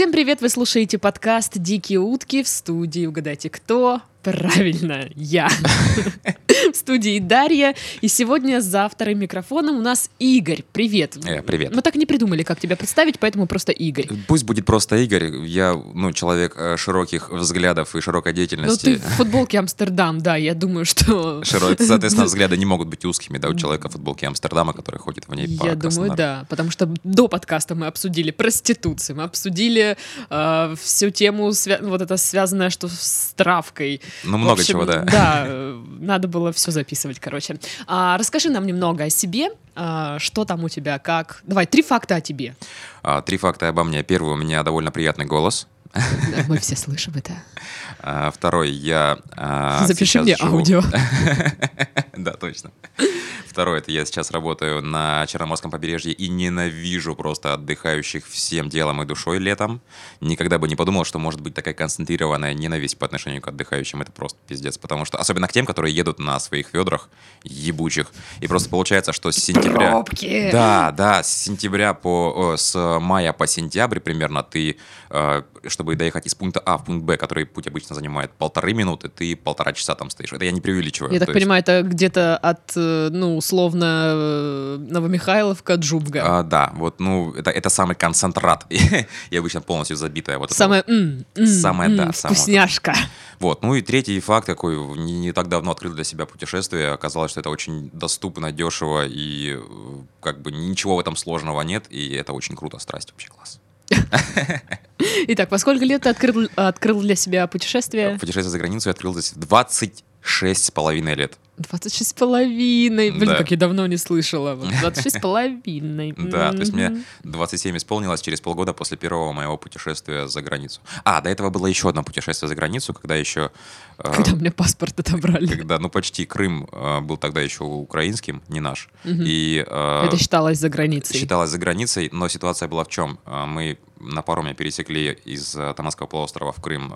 Всем привет! Вы слушаете подкаст «Дикие утки» в студии «Угадайте, кто?» Правильно, я. В студии Дарья. И сегодня за вторым микрофоном у нас Игорь. Привет. Э, привет. Мы так не придумали, как тебя представить, поэтому просто Игорь. Пусть будет просто Игорь. Я, ну, человек э, широких взглядов и широкой Ну, деятельности. ты в футболке Амстердам, да, я думаю, что... Широ- Соответственно, взгляды не могут быть узкими, да, у человека в футболке Амстердама, который ходит в ней по Я думаю, да, потому что до подкаста мы обсудили проституцию, мы обсудили э, всю тему, свя- вот это связанное, что с травкой. Ну, много общем, чего, да. Да, э, надо было все записывать, короче. А, расскажи нам немного о себе, а, что там у тебя, как. Давай, три факта о тебе. А, Три факта обо мне. Первый, у меня довольно приятный голос. Да, Мы все слышим это. А, Второй, я а, Запиши мне живу- аудио. Да, точно. Второе, это я сейчас работаю на Черноморском побережье и ненавижу просто отдыхающих всем делом и душой летом. Никогда бы не подумал, что может быть такая концентрированная ненависть по отношению к отдыхающим. Это просто пиздец. Потому что, особенно к тем, которые едут на своих ведрах ебучих. И просто получается, что с сентября... Пробки. Да, да, с сентября по... о, с мая по сентябрь примерно ты, э, чтобы доехать из пункта А в пункт Б, который путь обычно занимает полторы минуты, ты полтора часа там стоишь. Это я не преувеличиваю. Я так есть- понимаю, это где-то от, э, ну, условно, э, Новомихайловка, Джубга. А, да, вот, ну, это, это самый концентрат. И обычно полностью забитая вот Самое, м, м, Самое, м, да, вкусняшка. Вот, ну и третий факт такой, не, не так давно открыл для себя путешествие, оказалось, что это очень доступно, дешево, и э, как бы ничего в этом сложного нет, и это очень круто, страсть вообще класс. Итак, во сколько лет ты открыл, открыл для себя путешествие? Путешествие за границу я открыл здесь в 26 с половиной лет. 26 с половиной. Блин, Да. как я давно не слышала. Вот 26 с половиной. Да, то есть мне Мгм. 27 исполнилось через полгода после первого моего путешествия за границу. А, до этого было еще одно путешествие за границу, когда еще... э, Когда мне паспорт отобрали. когда, ну, почти Крым э, был тогда еще украинским, не наш. И э, Это считалось за границей. считалось за границей, но ситуация была в чем? Мы на пароме пересекли из Таманского полуострова в Крым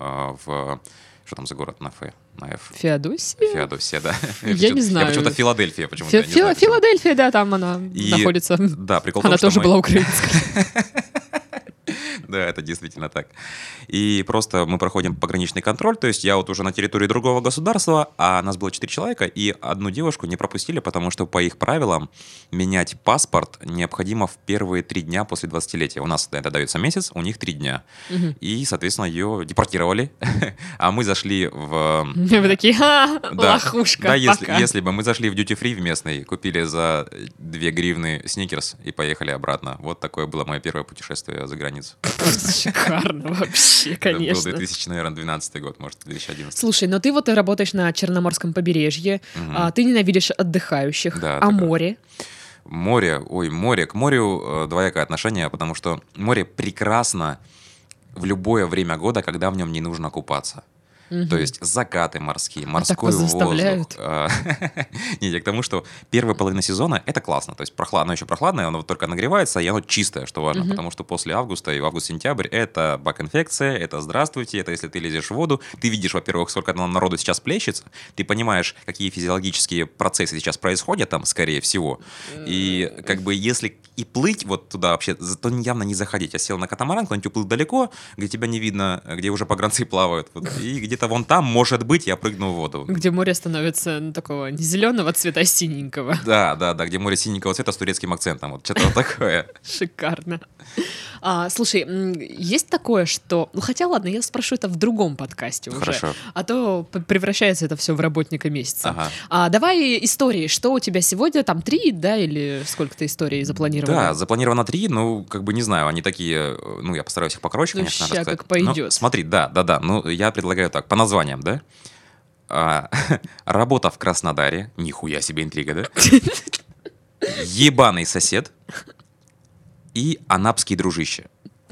в... Что там за город на Ф? На Ф? Феодосия? Феодосия, да. Я не знаю. Я почему-то Филадельфия почему-то. Филадельфия, да, там она находится. Да, прикол Она тоже была украинская. Да, это действительно так. И просто мы проходим пограничный контроль, то есть я вот уже на территории другого государства, а нас было 4 человека, и одну девушку не пропустили, потому что по их правилам менять паспорт необходимо в первые три дня после 20-летия. У нас это дается месяц, у них три дня. Мгм. И, соответственно, ее депортировали, а мы зашли в... Вы такие, лохушка, да если, пока». если бы мы зашли в duty free в местный, купили за 2 гривны сникерс и поехали обратно. Вот такое было мое первое путешествие за границу. Шикарно вообще, Это был конечно. 2000, наверное, 12 год, может, 2011. Слушай, но ты вот работаешь на Черноморском побережье, а, ты ненавидишь отдыхающих, Да, а море? Море, ой, море. К морю э, двоякое отношение, потому что море прекрасно в любое время года, когда в нем не нужно купаться. Мгм. То есть закаты морские, морской А воздух. А, Нет, я к тому, что первая половина сезона это классно. То есть прохладно, еще прохладное, оно только нагревается, и оно чистое, что важно. Потому что после августа и в август-сентябрь это бак-инфекция, это здравствуйте, это если ты лезешь в воду. Ты видишь, во-первых, сколько народу сейчас плещется, ты понимаешь, какие физиологические процессы сейчас происходят там, скорее всего. И как бы если и плыть вот туда вообще, то явно не заходить. Я сел на катамаран, куда-нибудь уплыл далеко, где тебя не видно, где уже погранцы плавают. Вот. И где-то вон там, может быть, я прыгну в воду. Где море становится ну, такого не зеленого цвета, а синенького. Да, да, да, где море синенького цвета с турецким акцентом. Вот что-то такое. Шикарно. А, слушай, есть такое, что... Ну, хотя ладно, я спрошу это в другом подкасте уже. Хорошо. А то превращается это все в работника месяца. Ага. А, давай истории. Что у тебя сегодня? Там три, да, или сколько-то историй запланировано? Да, запланировано три, ну, как бы не знаю, они такие, э, ну, я постараюсь их покороче, Ну, конечно, ща рассказать. как пойдет. Ну, смотри, да, да, да, ну, я предлагаю так, по названиям, да? А, работа в Краснодаре, нихуя себе интрига, да? Ебаный сосед и анапский дружище.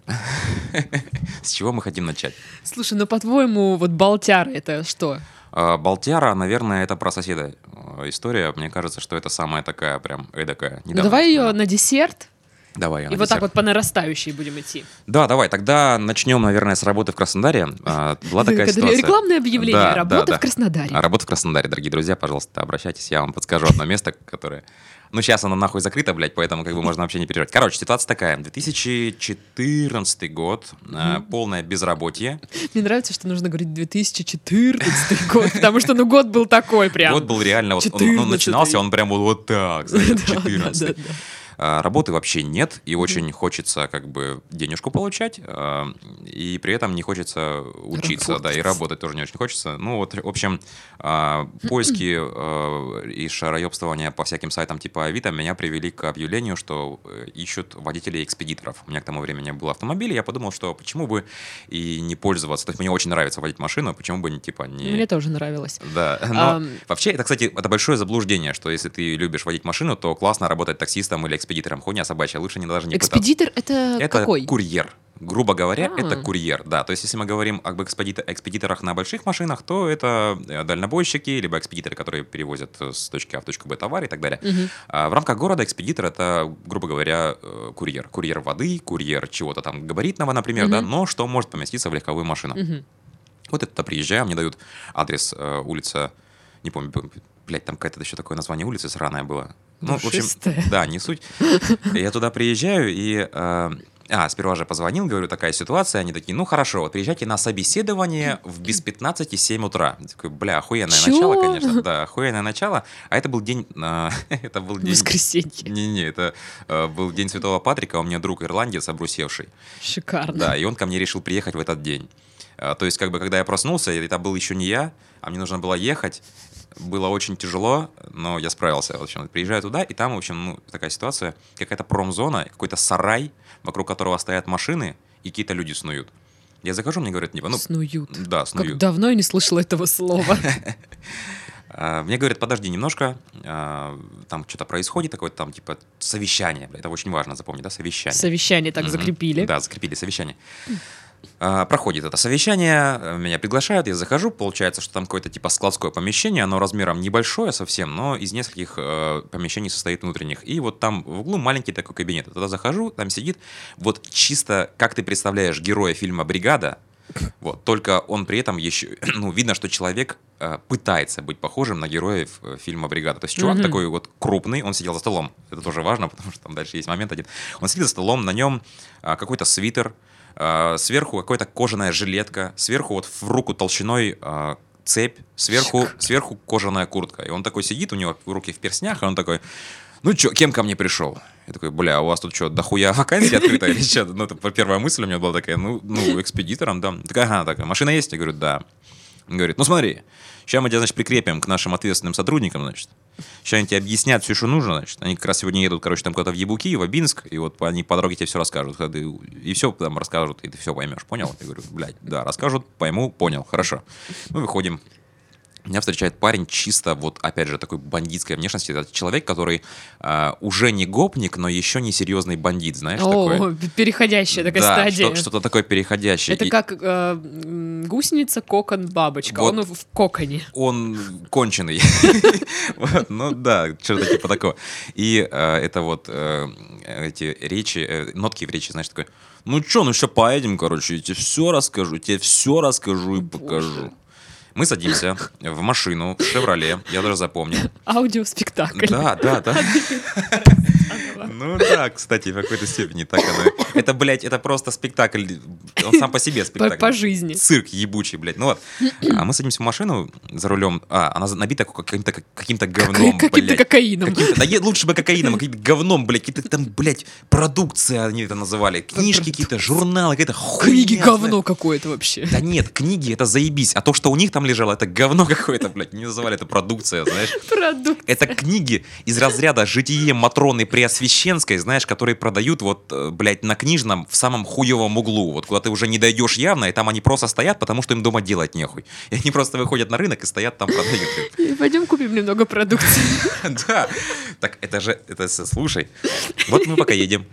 С чего мы хотим начать? Слушай, ну по-твоему, вот Балтяр это что? А, Балтяра, наверное, это про соседа э, история. Мне кажется, что это самая такая прям эдакая. Ну давай ее на десерт. Давай, И вот так вот по нарастающей будем идти. Да, давай, тогда начнем, наверное, с работы в Краснодаре. А, Была такая ситуация. Рекламное объявление. Да, Работа да, да. в Краснодаре. Работа в Краснодаре, дорогие друзья, пожалуйста, обращайтесь, я вам подскажу одно место, которое... Ну, сейчас оно нахуй закрыто, блядь, поэтому как бы можно вообще не переживать. Короче, ситуация такая. 2014 год, э, полное безработье. Мне нравится, что нужно говорить 2014 год, потому что ну год был такой прям. Год был реально, вот он, он 14-й. начинался, он прям вот, вот так, знаете, Да, 14 да, да, да. А, Работы вообще нет, и очень хочется как бы денежку получать, а, и при этом не хочется учиться, да, и Работать. работать тоже не очень хочется. Ну вот, в общем, а, поиски а, и шароебствования по всяким сайтам типа Авито меня привели к объявлению, что э, ищут водителей-экспедиторов. У меня к тому времени был автомобиль, и я подумал, что почему бы и не пользоваться. То есть мне очень нравится водить машину, почему бы типа не... Мне тоже нравилось. Да, но Ам. вообще это, кстати, это большое заблуждение, что если ты любишь водить машину, то классно работать таксистом или экспедитором. Хуйня собачья, лучше не даже не пытаться. Экспедитор это, Это какой? курьер. Грубо говоря, А. это курьер, да. То есть, если мы говорим об экспедиторах на больших машинах, то это э, дальнобойщики, либо экспедиторы, которые перевозят э, с точки А в точку Б товары и так далее. Мгм. А в рамках города экспедитор это, грубо говоря, э, курьер. Курьер воды, курьер чего-то там габаритного, например, да, Мгм. но что может поместиться в легковую машину. Мгм. Вот это приезжаю, мне дают адрес э, улица, не помню, блядь, там какое-то еще такое название улицы сраное было. Ну, в общем, да, не суть. Я туда приезжаю и... э, а, сперва же позвонил, говорю, такая ситуация. Они такие, ну хорошо, вот приезжайте на собеседование в без 15 7 утра. Я такой, бля, охуенное Чё? начало, конечно. Да, охуенное начало. А это был день... э, это был день... Воскресенье. Не-не, это э, был день Святого Патрика, у меня друг ирландец, обрусевший. Шикарно. Да, и он ко мне решил приехать в этот день. А, То есть, как бы, когда я проснулся, и это был еще не я, а мне нужно было ехать, было очень тяжело, но я справился. В общем, приезжаю туда, и там, в общем, ну, такая ситуация, какая-то промзона, какой-то сарай, вокруг которого стоят машины, и какие-то люди снуют. Я захожу, мне говорят, типа, ну, Снуют. да, Как снуют. давно я не слышала этого слова. А, Мне говорят, подожди немножко, а, там что-то происходит, такое там, типа, совещание. Это очень важно запомнить, да, совещание. Совещание так закрепили. Да, закрепили совещание. А, Проходит это совещание, э, меня приглашают, я захожу, получается, что там какое-то типа складское помещение, оно размером небольшое совсем, но из нескольких э, помещений состоит внутренних. И вот там в углу маленький такой кабинет. Я Туда захожу, там сидит, вот чисто, как ты представляешь, героя фильма «Бригада», вот, только он при этом еще, ну, видно, что человек э, пытается быть похожим на героев э, фильма «Бригада». То есть чувак Мгм. такой вот крупный, он сидел за столом. Это тоже важно, потому что там дальше есть момент один. Он сидит за столом, на нем а, какой-то свитер, а, сверху какая-то кожаная жилетка, сверху вот в руку толщиной а, цепь, сверху, сверху кожаная куртка. И он такой сидит, у него руки в перстнях, и он такой, ну чё, кем ко мне пришел? Я такой, бля, у вас тут что, дохуя вакансий открыта или что? Ну, это первая мысль у меня была такая, ну, ну экспедитором, да. Такая, ага, такая, машина есть? Я говорю, да. Он говорит, ну смотри, сейчас мы тебя, значит, прикрепим к нашим ответственным сотрудникам, значит. Сейчас они тебе объяснят все, что нужно, значит. Они как раз сегодня едут, короче, там куда-то в Ебуки, в Абинск, и вот они по дороге тебе все расскажут. ты- И все там расскажут, и ты все поймешь, понял? Я говорю, блядь, да, расскажут, пойму, понял, хорошо. Мы выходим, меня встречает парень чисто, вот опять же, такой бандитской внешности. Это человек, который а, уже не гопник, но еще не серьезный бандит, знаешь, такой. О, переходящая такая да, стадия. что- что-то такое переходящее. Это И как э, гусеница, кокон, бабочка. Вот. Он в коконе. Он конченый. Ну да, что-то типа такого. И э, это вот э, эти речи, э, нотки в речи, знаешь, такой, ну что, ну что, поедем, короче, я тебе все расскажу, тебе все расскажу и покажу. Мы садимся в машину, в «Шевроле», я даже запомнил. Аудиоспектакль. Да, да, да. Ну да, кстати, в какой-то степени так оно. Это, блядь, это просто спектакль. Он сам по себе спектакль. по жизни. Цирк ебучий, блядь. Ну вот. А мы садимся в машину за рулем. А, она набита каким-то каким-то говном, Каким-то блядь. кокаином. Каким-то- да лучше бы кокаином, а каким-то говном, блядь. Какие-то там, блядь, продукция они это называли. Книжки какие-то, журналы, какая-то хуйня. Книги говно какое-то вообще. Да нет, книги это заебись. А то, что у них там лежало, это говно какое-то, блядь. Не называли это продукция, знаешь. Продукт. Это книги из разряда «Житие Матроны Преосвященской», знаешь, которые продают вот, э, блядь, на книжном в самом хуевом углу, вот куда ты уже не дойдешь явно, и там они просто стоят, потому что им дома делать нехуй. И они просто выходят на рынок и стоят там, продают. Пойдем купим немного продукции. Да. Так это же, это слушай. Вот мы пока едем.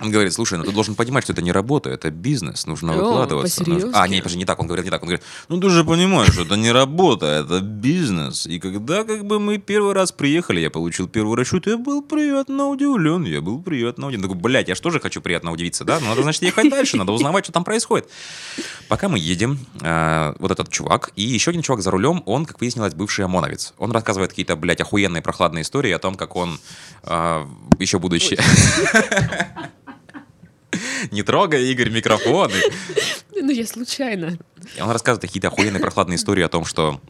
Он говорит, слушай, ну ты должен понимать, что это не работа, это бизнес, нужно О, выкладываться. по-серьезки? А, не, подожди, не так, он говорит, не так, он говорит, ну ты же понимаешь, что это не работа, это бизнес. И когда как бы мы первый раз приехали, я получил первый расчет, я был приятно удивлен, я был приятно удивлен. Такой, блядь, я же тоже хочу приятно удивиться, да? Ну надо, значит, ехать дальше, надо узнавать, что там происходит. Пока мы едем, э, вот этот чувак и еще один чувак за рулем, он, как выяснилось, бывший ОМОНовец. Он рассказывает какие-то, блядь, охуенные прохладные истории о том, как он, э, еще будучи... Не трогай, Игорь, микрофон. Ну, я случайно. И он рассказывает какие-то охуенные прохладные истории о том, что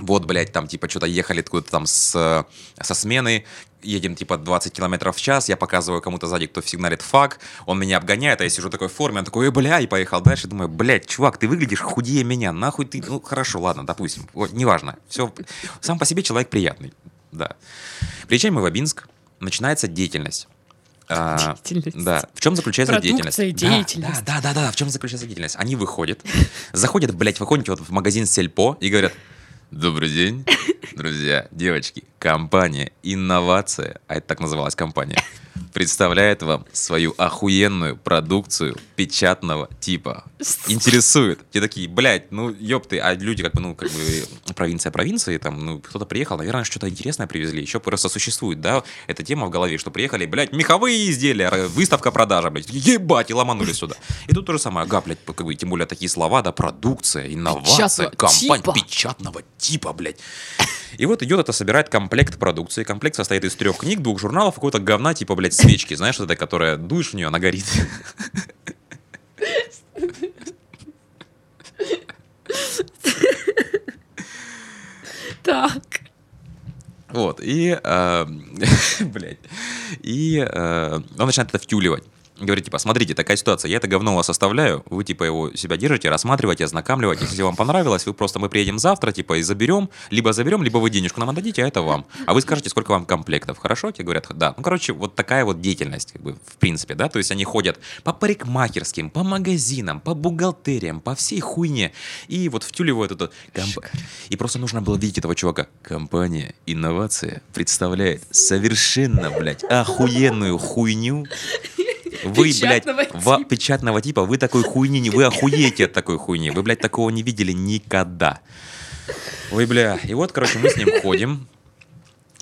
вот, блядь, там, типа, что-то ехали откуда-то там с, со смены, едем, типа, 20 километров в час, я показываю кому-то сзади, кто сигналит фак, он меня обгоняет, а я сижу в такой форме, он такой, «Эй, бля, и поехал дальше, думаю, блядь, чувак, ты выглядишь худее меня, нахуй ты, ну, хорошо, ладно, допустим, вот, неважно, все, сам по себе человек приятный, да. Приезжаем мы в Абинск, начинается деятельность. А, да. В чем заключается Продукция, деятельность? Да, деятельность. Да, да, да, да, в чем заключается деятельность? Они выходят, заходят, блядь, выходят вот в магазин Сельпо и говорят, добрый день, друзья, девочки, компания «Инновация», а это так называлась компания, представляет вам свою охуенную продукцию печатного типа. Интересует. Те такие, блядь, ну ёпты, а люди как бы, ну, как бы провинция провинции, там, ну, кто-то приехал, наверное, что-то интересное привезли. Еще просто существует, да, эта тема в голове, что приехали, блядь, меховые изделия, выставка продажа, блядь, ебать, и ломанули сюда. И тут то же самое, ага, блядь, как бы, тем более такие слова, да, продукция, инновация, Печатного компания, типа. печатного типа, блядь. И вот идет это, собирает комплект продукции. Комплект состоит из трех книг, двух журналов, какого-то говна, типа, блядь, свечки. Знаешь, вот это, которая дуешь в нее, она горит. Так. Вот, и, э, блядь, и э, он начинает это втюливать. Говорит, типа, смотрите, такая ситуация, я это говно у вас оставляю, вы, типа, его себя держите, рассматриваете, ознакомливаете, если вам понравилось, вы просто, мы приедем завтра, типа, и заберем, либо заберем, либо вы денежку нам отдадите, а это вам. А вы скажете, сколько вам комплектов, хорошо? Тебе говорят, да. Ну, короче, вот такая вот деятельность, как бы, в принципе, да, то есть они ходят по парикмахерским, по магазинам, по бухгалтериям, по всей хуйне, и вот втюливают это. комп- И просто нужно было видеть этого чувака. Компания «Инновация» представляет совершенно, блядь, охуенную хуйню, вы, блядь, типа. печатного типа, вы такой хуйни, не, вы охуеете от такой хуйни. Вы, блядь, такого не видели никогда. Ой, бля. И вот, короче, мы с ним ходим.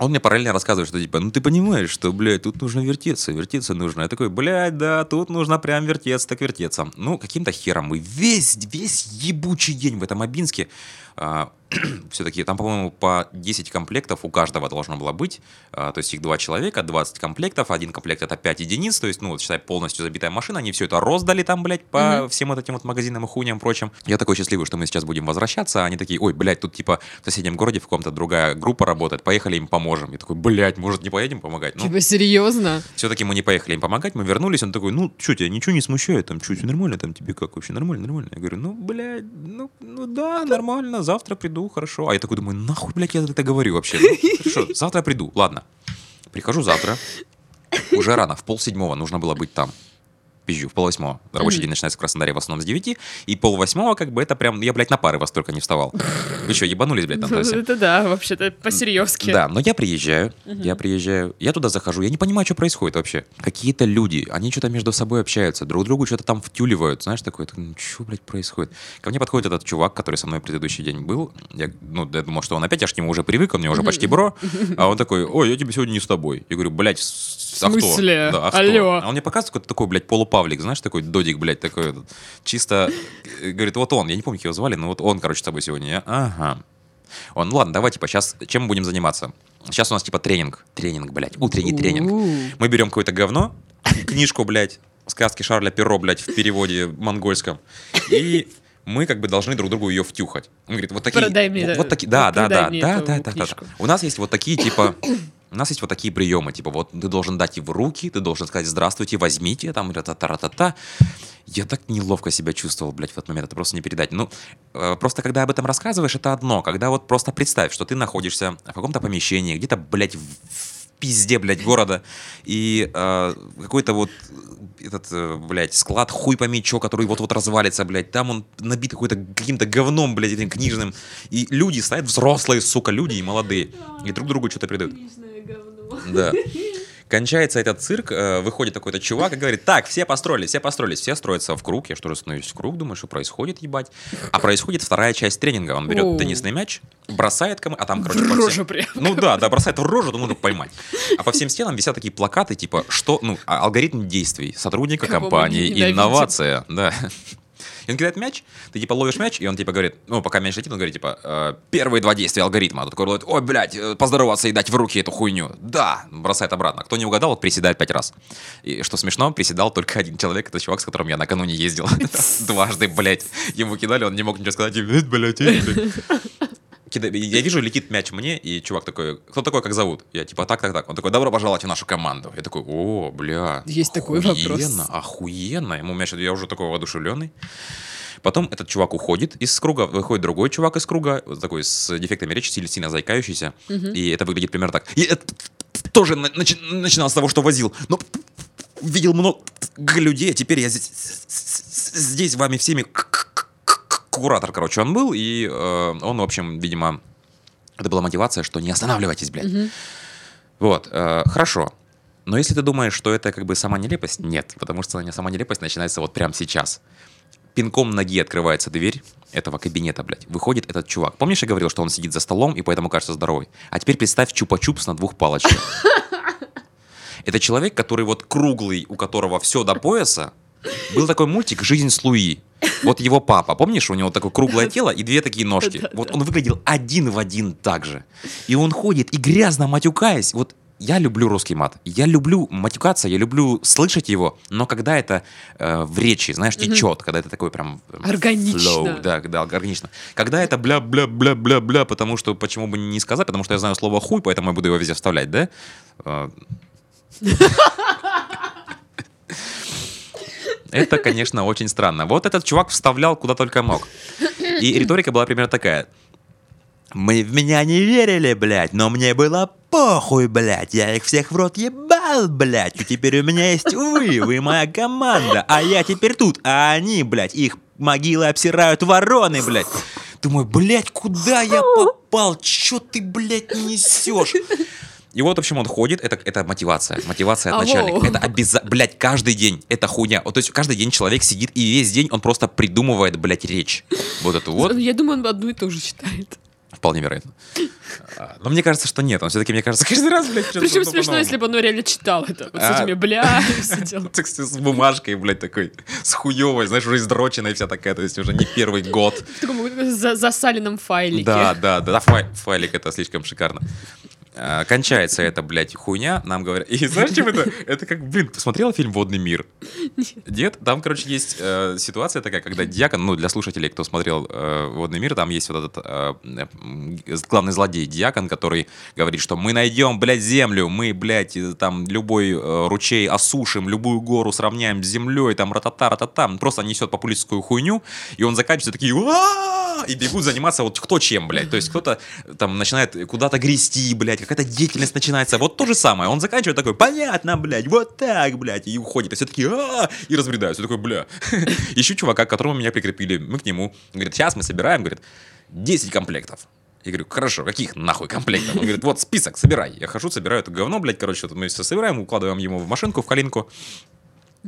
Он мне параллельно рассказывает, что типа, ну ты понимаешь, что, блядь, тут нужно вертеться, вертеться нужно. Я такой, блядь, да, тут нужно прям вертеться, так вертеться. Ну, каким-то хером мы весь, весь ебучий день в этом Абинске все-таки там, по-моему, по 10 комплектов у каждого должно было быть. А, то есть их два человека, 20 комплектов. Один комплект это 5 единиц. То есть, ну, вот, считай, полностью забитая машина. Они все это роздали там, блядь, по всем вот этим вот магазинам и хуйням прочим. Я такой счастливый, что мы сейчас будем возвращаться. а Они такие, ой, блядь, тут типа в соседнем городе в каком-то другая группа работает. Поехали им поможем. Я такой, блядь, может не поедем помогать? Ну, Типа, серьезно? все-таки мы не поехали им помогать, мы вернулись, он такой, ну, что, тебя ничего не смущает, там, что, нормально, там, тебе как вообще, нормально, нормально? Я говорю, ну, блядь, ну, ну да, нормально, завтра приду, хорошо. А я такой думаю, нахуй, блядь, я это говорю вообще? Ну, хорошо, завтра приду, ладно. Прихожу завтра, уже рано, в пол седьмого нужно было быть там. Пизжу, в пол восьмого. Рабочий день начинается в Краснодаре в основном с 9, и пол восьмого, как бы, это прям, я, блядь, на пары вас только не вставал. Вы что, ебанулись, блядь, там совсем? Это да, вообще-то по-серьезки. Да, но я приезжаю, я приезжаю, я туда захожу, я не понимаю, что происходит вообще. Какие-то люди, они что-то между собой общаются, друг другу что-то там втюливают, знаешь, такое, ну что, блядь, происходит? Ко мне подходит этот чувак, который со мной предыдущий день был, я, ну, я думал, что он опять, я ж к нему уже привык, он мне уже почти бро, а он такой, ой, я тебе сегодня не с тобой. Я говорю, блядь, а кто? Да, а кто? Алло. А он мне показывает какой-то такой, блядь, полупавлик, знаешь, такой додик, блядь, такой, этот, чисто, э, говорит, вот он, я не помню, как его звали, но вот он, короче, с тобой сегодня. Я, ага. Он, ладно, давай, типа, сейчас чем мы будем заниматься? Сейчас у нас, типа, тренинг. Тренинг, блядь, утренний тренинг. Мы берем какое-то говно, книжку, блядь, сказки Шарля Перро, блядь, в переводе монгольском, и мы как бы должны друг другу ее втюхать. Он говорит, вот такие... Продай мне вот, вот такие, да, да, да, да, да, да, да. У нас есть вот такие, типа, у нас есть вот такие приемы, типа, вот ты должен дать в руки, ты должен сказать здравствуйте, возьмите, там, та-та-та-та-та. Я так неловко себя чувствовал, блядь, в этот момент, это просто не передать. Ну, э, просто когда об этом рассказываешь, это одно. Когда вот просто представь, что ты находишься в каком-то помещении, где-то, блядь, в, пизде, блядь, города, и э, какой-то вот этот, э, блядь, склад хуй пойми чё, который вот-вот развалится, блядь, там он набит какой-то каким-то говном, блядь, этим книжным, и люди стоят взрослые, сука, люди и молодые, и друг другу что-то передают. Да. Кончается этот цирк, э, выходит какой-то чувак и говорит, так, все построились, все построились, все строятся в круг. Я что, становлюсь в круг, думаю, что происходит, ебать. А происходит вторая часть тренинга. Он берет Оу. теннисный мяч, бросает кому, а там, короче, В по рожу всем- прям. Ну да, да, бросает в рожу, то можно поймать. А по всем стенам висят такие плакаты, типа, что, ну, а- алгоритм действий сотрудника Кого компании, инновация, да. И он кидает мяч, ты типа ловишь мяч, и он типа говорит, ну, пока мяч летит, он говорит, типа, э, первые два действия алгоритма. А тут ловит, ой, блядь, э, поздороваться и дать в руки эту хуйню. Да, бросает обратно. Кто не угадал, вот приседает пять раз. И что смешно, приседал только один человек, это чувак, с которым я накануне ездил. Дважды, блядь. Ему кидали, он не мог ничего сказать, и, «Э, блядь, э, блядь». Кида- Я вижу, летит мяч мне, и чувак такой, кто такой, как зовут? Я типа, так, так, так. Он такой, добро пожаловать в нашу команду. Я такой, о, бля. Есть такой вопрос. охуенно, Охуенно. Ему мяч, я уже такой воодушевленный. Потом этот чувак уходит из круга, выходит другой чувак из круга, такой с дефектами речи, сильно, сильно заикающийся. И это выглядит примерно так. И это тоже на- начи- начинал с того, что возил. Но видел много людей, а теперь я здесь, здесь вами всеми куратор, короче, он был, и э, он, в общем, видимо, это была мотивация, что не останавливайтесь, блядь. Вот, э, хорошо. Но если ты думаешь, что это как бы сама нелепость, нет, потому что сама нелепость начинается вот прямо сейчас. Пинком ноги открывается дверь этого кабинета, блядь. Выходит этот чувак. Помнишь, я говорил, что он сидит за столом и поэтому кажется здоровый? А теперь представь чупа-чупс на двух палочках. Это человек, который вот круглый, у которого все до пояса. Был такой мультик «Жизнь с Луи». Вот его папа, помнишь, у него такое круглое тело и две такие ножки. Вот он выглядел один в один так же. И он ходит и грязно матюкаясь. Вот я люблю русский мат. Я люблю матюкаться, я люблю слышать его, но когда это э, в речи, знаешь, течет, когда это такой прям... э, Органично. flow, да, да, органично. Когда это бля-бля-бля-бля-бля, потому что, почему бы не сказать, потому что я знаю слово хуй, поэтому я буду его везде вставлять, да? Это, конечно, очень странно. Вот этот чувак вставлял куда только мог. И риторика была примерно такая. Мы в меня не верили, блядь, но мне было похуй, блядь. Я их всех в рот ебал, блядь. И теперь у меня есть вы, вы моя команда. А я теперь тут, а они, блядь, их могилы обсирают вороны, блядь. Думаю, блядь, куда я попал? Чё ты, блядь, несешь? И вот, в общем, он ходит, это, это мотивация, мотивация от Ау. начальника. Это обязательно, блядь, каждый день, это хуйня. Вот, то есть каждый день человек сидит и весь день он просто придумывает, блядь, речь. Вот эту вот. Я думаю, он одну и ту же читает. Вполне вероятно. А, Но мне кажется, что нет. Он все-таки, мне кажется, каждый раз, блядь, что-то Причем смешно, по-новому. если бы он реально читал это. Вот с А. этими бля и все дела. Так, с бумажкой, блядь, такой, с хуевой, знаешь, уже издроченной вся такая, то есть уже не первый год. В таком за- засаленном файлике. Да, да, да, да, фай- файлик это слишком шикарно. А, Кончается эта, блядь, хуйня, нам говорят. И знаешь, чем это? Это как, блин, посмотрела фильм «Водный мир»? Нет. Там, короче, есть э, ситуация такая, когда дьякон, ну, для слушателей, кто смотрел э, «Водный мир», там есть вот этот э, главный злодей дьякон, который говорит, что мы найдем, блядь, землю, мы, блядь, там любой э, ручей осушим, любую гору сравняем с землей, там ратата ратата просто несет популистскую хуйню, и он заканчивается такие и бегут заниматься вот кто чем, блядь. То есть кто-то там начинает куда-то грести, блядь, какая-то деятельность начинается. Вот то же самое. Он заканчивает такой, понятно, блядь, вот так, блядь, и уходит. И все такие, «А!» и разбредаются. Такой, бля. Ищу чувака, к которому меня прикрепили. Мы к нему. Говорит, сейчас мы собираем, говорит, 10 комплектов. Я говорю, хорошо, каких нахуй комплектов? Он говорит, вот список, собирай. Я хожу, собираю это говно, блядь, короче, вот мы все собираем, укладываем ему в машинку, в калинку.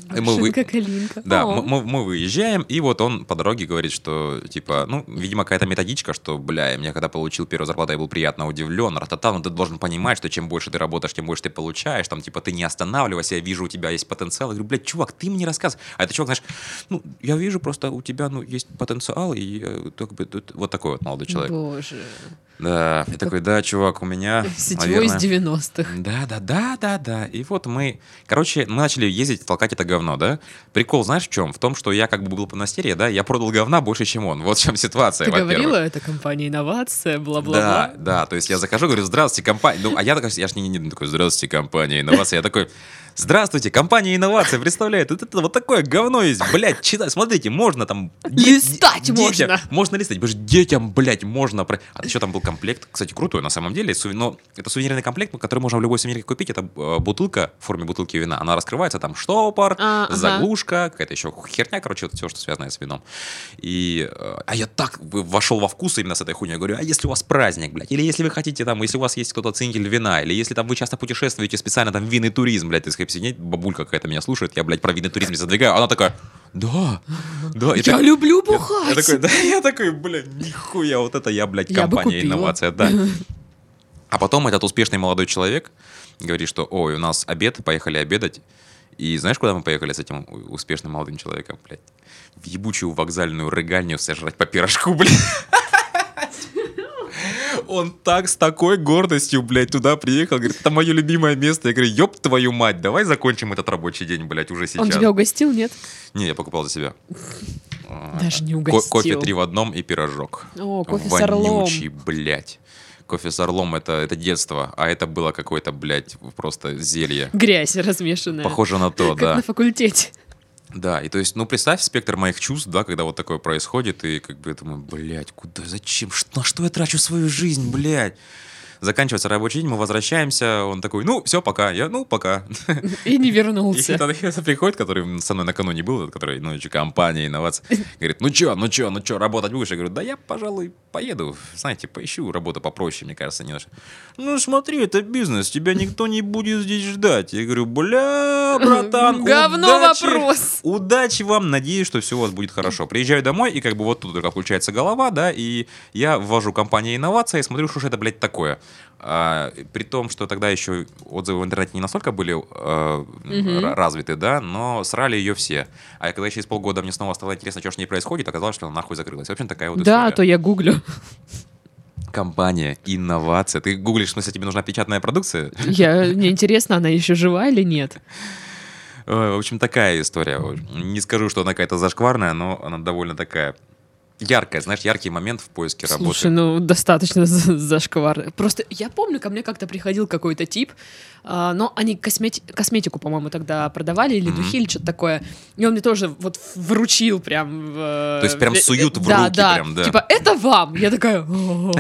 Мы вы- калинка. да, О. мы, мы- выезжаем, и вот он по дороге говорит, что, типа, ну, видимо, какая-то методичка, что, бля, я когда получил первую зарплату, я был приятно удивлен, ратата, но ты должен понимать, что чем больше ты работаешь, тем больше ты получаешь, там, типа, ты не останавливайся, я вижу, у тебя есть потенциал. Я говорю, блядь, чувак, ты мне рассказывай. А это чувак, знаешь, ну, я вижу просто у тебя, ну, есть потенциал, и как бы, вот такой вот молодой человек. Боже. Да, и такой, да, чувак, у меня, Сетевой из наверное, 90-х. да, да, да, да, да. И вот мы, короче, мы начали ездить, толкать это говно, да? Прикол, знаешь, в чем? В том, что я как бы был подмастерье, да, я продал говна больше, чем он. Вот в чем ситуация, Ты говорила, это компания инновация, Да, бла-бла-бла. да, то есть я захожу, говорю, здравствуйте, компания. Ну, а я такой, я ж не, не, не такой, здравствуйте, компания, инновация. Я такой, Здравствуйте, компания инновация представляет. Вот это вот такое говно есть, блядь, читай, смотрите, можно там... де- Листать детям- можно. Можно листать, потому что детям, блядь, можно... про- А еще там был комплект, кстати, крутой на самом деле, но это сувенирный комплект, который можно в любой сувенирке купить. Это э, бутылка в форме бутылки вина. Она раскрывается, там штопор, А, ага. заглушка, какая-то еще херня, короче, вот все, что связано с вином. И, э, а я так вошел во вкус именно с этой хуйней. Я говорю, а если у вас праздник, блядь, или если вы хотите там, если у вас есть кто-то ценитель вина, или если там вы часто путешествуете специально там винный туризм, блядь, ты сидеть, бабулька какая-то меня слушает, я, блядь, про винный туризм задвигаю, она такая, да, да. Я так- люблю я бухать. такой, да, я такой, блядь, нихуя, вот это я, блядь, Я компания купила. инновация, да. А потом этот успешный молодой человек говорит, что, ой, у нас обед, поехали обедать. И знаешь, куда мы поехали с этим успешным молодым человеком, блядь? В ебучую вокзальную рыгальню сожрать по пирожку, блядь. Он так с такой гордостью, блядь, туда приехал. Говорит, это мое любимое место. Я говорю, ёб твою мать, давай закончим этот рабочий день, блядь, уже сейчас. Он тебя угостил, нет? Не, я покупал за себя. Даже не ко- угостил. Кофе три в одном и пирожок. О, кофе с орлом. Вонючий, блядь. Кофе с орлом это, это детство, а это было какое-то, блядь, просто зелье. Грязь размешанная. Похоже на то, Как да. на факультете. Да, и то есть, ну, представь спектр моих чувств, да, когда вот такое происходит, и как бы я думаю, блядь, куда, зачем, на что я трачу свою жизнь, блядь? Заканчивается рабочий день, мы возвращаемся, он такой, ну, все, пока, я, ну, пока. И не И вернулся. тогда приходит, который со мной накануне был, который, ну, компания инноваций, говорит, ну чё, ну чё, ну чё, работать будешь? Я говорю, да я, пожалуй, поеду, знаете, поищу работу попроще, мне кажется, не наш. Ну смотри, это бизнес, тебя никто не будет здесь ждать. Я говорю, бля, братан, Говно удачи, вопрос. Удачи вам, надеюсь, что все у вас будет хорошо. Приезжаю домой, и как бы вот тут только включается голова, да, и я ввожу компанию инновация и смотрю, что же это, блядь, такое. А, при том, что тогда еще отзывы в интернете не настолько были э, р- развиты, да, но срали ее все. А когда через полгода мне снова стало интересно, что с ней происходит, оказалось, что она нахуй закрылась. В общем, такая вот Да, история. то я гуглю. Компания, инновация. Ты гуглишь, в смысле, тебе нужна печатная продукция? Я, мне интересно, она еще жива или нет. Ой, В общем, такая история. Не скажу, что она какая-то зашкварная, но она довольно такая яркая, знаешь, яркий момент в поиске работы. Слушай, ну достаточно за- зашкварно. Просто я помню, ко мне как-то приходил какой-то тип, а, но они космети- косметику, по-моему, тогда продавали, или духи, или что-то такое. И он мне тоже вот вручил прям... То есть прям суют в руки прям, да. Типа, это вам! Я такая, «О,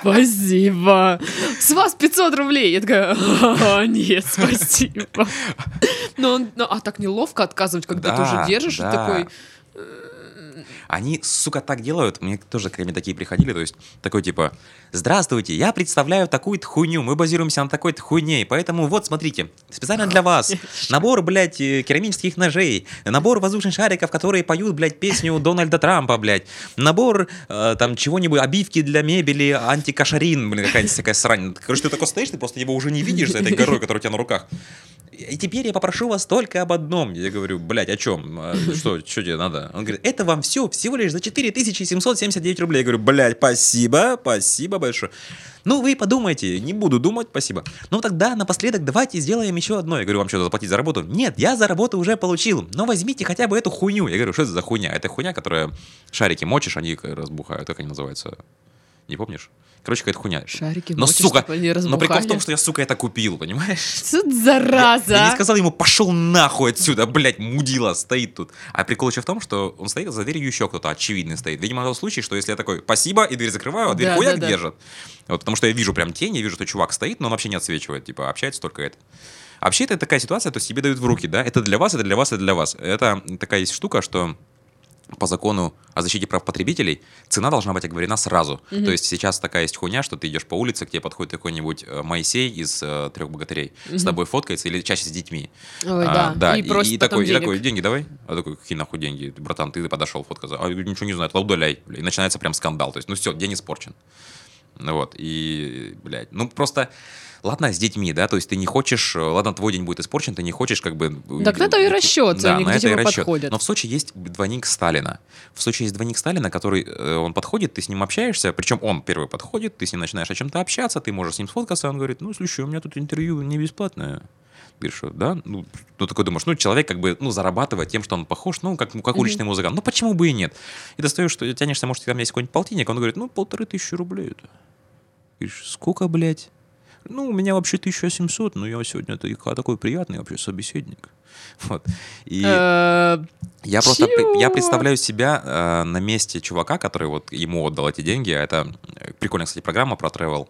спасибо. С вас 500 рублей. Я такая, «А, нет, спасибо. Но он, а так неловко отказывать, когда ты Да, уже держишь, да. такой... Они, сука, так делают. Мне тоже ко мне такие приходили. То есть, такой типа, здравствуйте, я представляю такую-то хуйню. Мы базируемся на такой-то хуйне. Поэтому вот, смотрите, специально для вас набор, блядь, э, керамических ножей. Набор воздушных шариков, которые поют, блядь, песню Дональда Трампа, блядь. Набор э, там чего-нибудь, обивки для мебели, антикашарин, блин, какая-нибудь такая срань. Короче, ты такой стоишь, ты просто его уже не видишь за этой горой, которая у тебя на руках. И теперь я попрошу вас только об одном. Я говорю, блядь, о чем? А, Что, что тебе надо? Он говорит, это вам все всего лишь за 4779 рублей. Я говорю, блядь, спасибо, спасибо большое. Ну, вы подумайте, не буду думать, спасибо. Ну, тогда напоследок давайте сделаем еще одно. Я говорю, вам что, заплатить за работу? Нет, я за работу уже получил, но возьмите хотя бы эту хуйню. Я говорю, что это за хуйня? Это хуйня, которая шарики мочишь, они разбухают. Как они называются? Не помнишь? Короче, какая-то хуйня. Шарики Но, мочишь, сука, но прикол в том, что я, сука, это купил, понимаешь? За зараза? Я не сказал ему, пошел нахуй отсюда, блядь, мудила стоит тут. А прикол еще в том, что он стоит, а за дверью еще кто-то очевидный стоит. Видимо, тот случай, что если я такой, спасибо, и дверь закрываю, а дверь Да, хуяк да, да. держит. Вот, потому что я вижу прям тень, я вижу, что чувак стоит, но он вообще не отсвечивает, типа, общается только это. А Вообще, это такая ситуация, то есть тебе дают в руки, да, это для вас, это для вас, это для вас. Это такая есть штука, что по закону о защите прав потребителей цена должна быть оговорена сразу. То есть сейчас такая есть хуйня, что ты идешь по улице, к тебе подходит какой-нибудь э, Моисей из э, трех богатырей, с тобой фоткается или чаще с детьми. Ой, А, да. И, И просит и потом такой, и денег. такой, деньги давай. А такой, какие нахуй деньги? Братан, ты подошел, фотка за. А ничего не знаю, удаляй. И начинается прям скандал. То есть, ну все, день испорчен. Вот, и, блядь, ну просто, ладно, с детьми, да, то есть ты не хочешь, э, ладно, твой день будет испорчен, ты не хочешь как бы... Так на то и расчет, да, на это и расчет. подходят. Но в Сочи есть двойник Сталина. В Сочи есть двойник Сталина, который, э, он подходит, ты с ним общаешься, причем он первый подходит, ты с ним начинаешь о чем-то общаться, ты можешь с ним сфоткаться, он говорит, ну, слушай, у меня тут интервью не бесплатное. Говоришь, да? Ну, ну, такой думаешь, ну, человек как бы, ну, зарабатывает тем, что он похож, ну, как, ну, как уличный музыкант. Ну, почему бы и нет? И достаешь, что тянешься, может, там есть какой-нибудь полтинник, он говорит, ну, полторы тысячи рублей это. Говоришь, сколько, блядь? Ну, у меня вообще 1700, но я сегодня такой, приятный вообще собеседник. Вот. И Э, я просто я представляю себя э, на месте чувака, который вот ему отдал эти деньги. А Это э, прикольная, кстати, программа про travel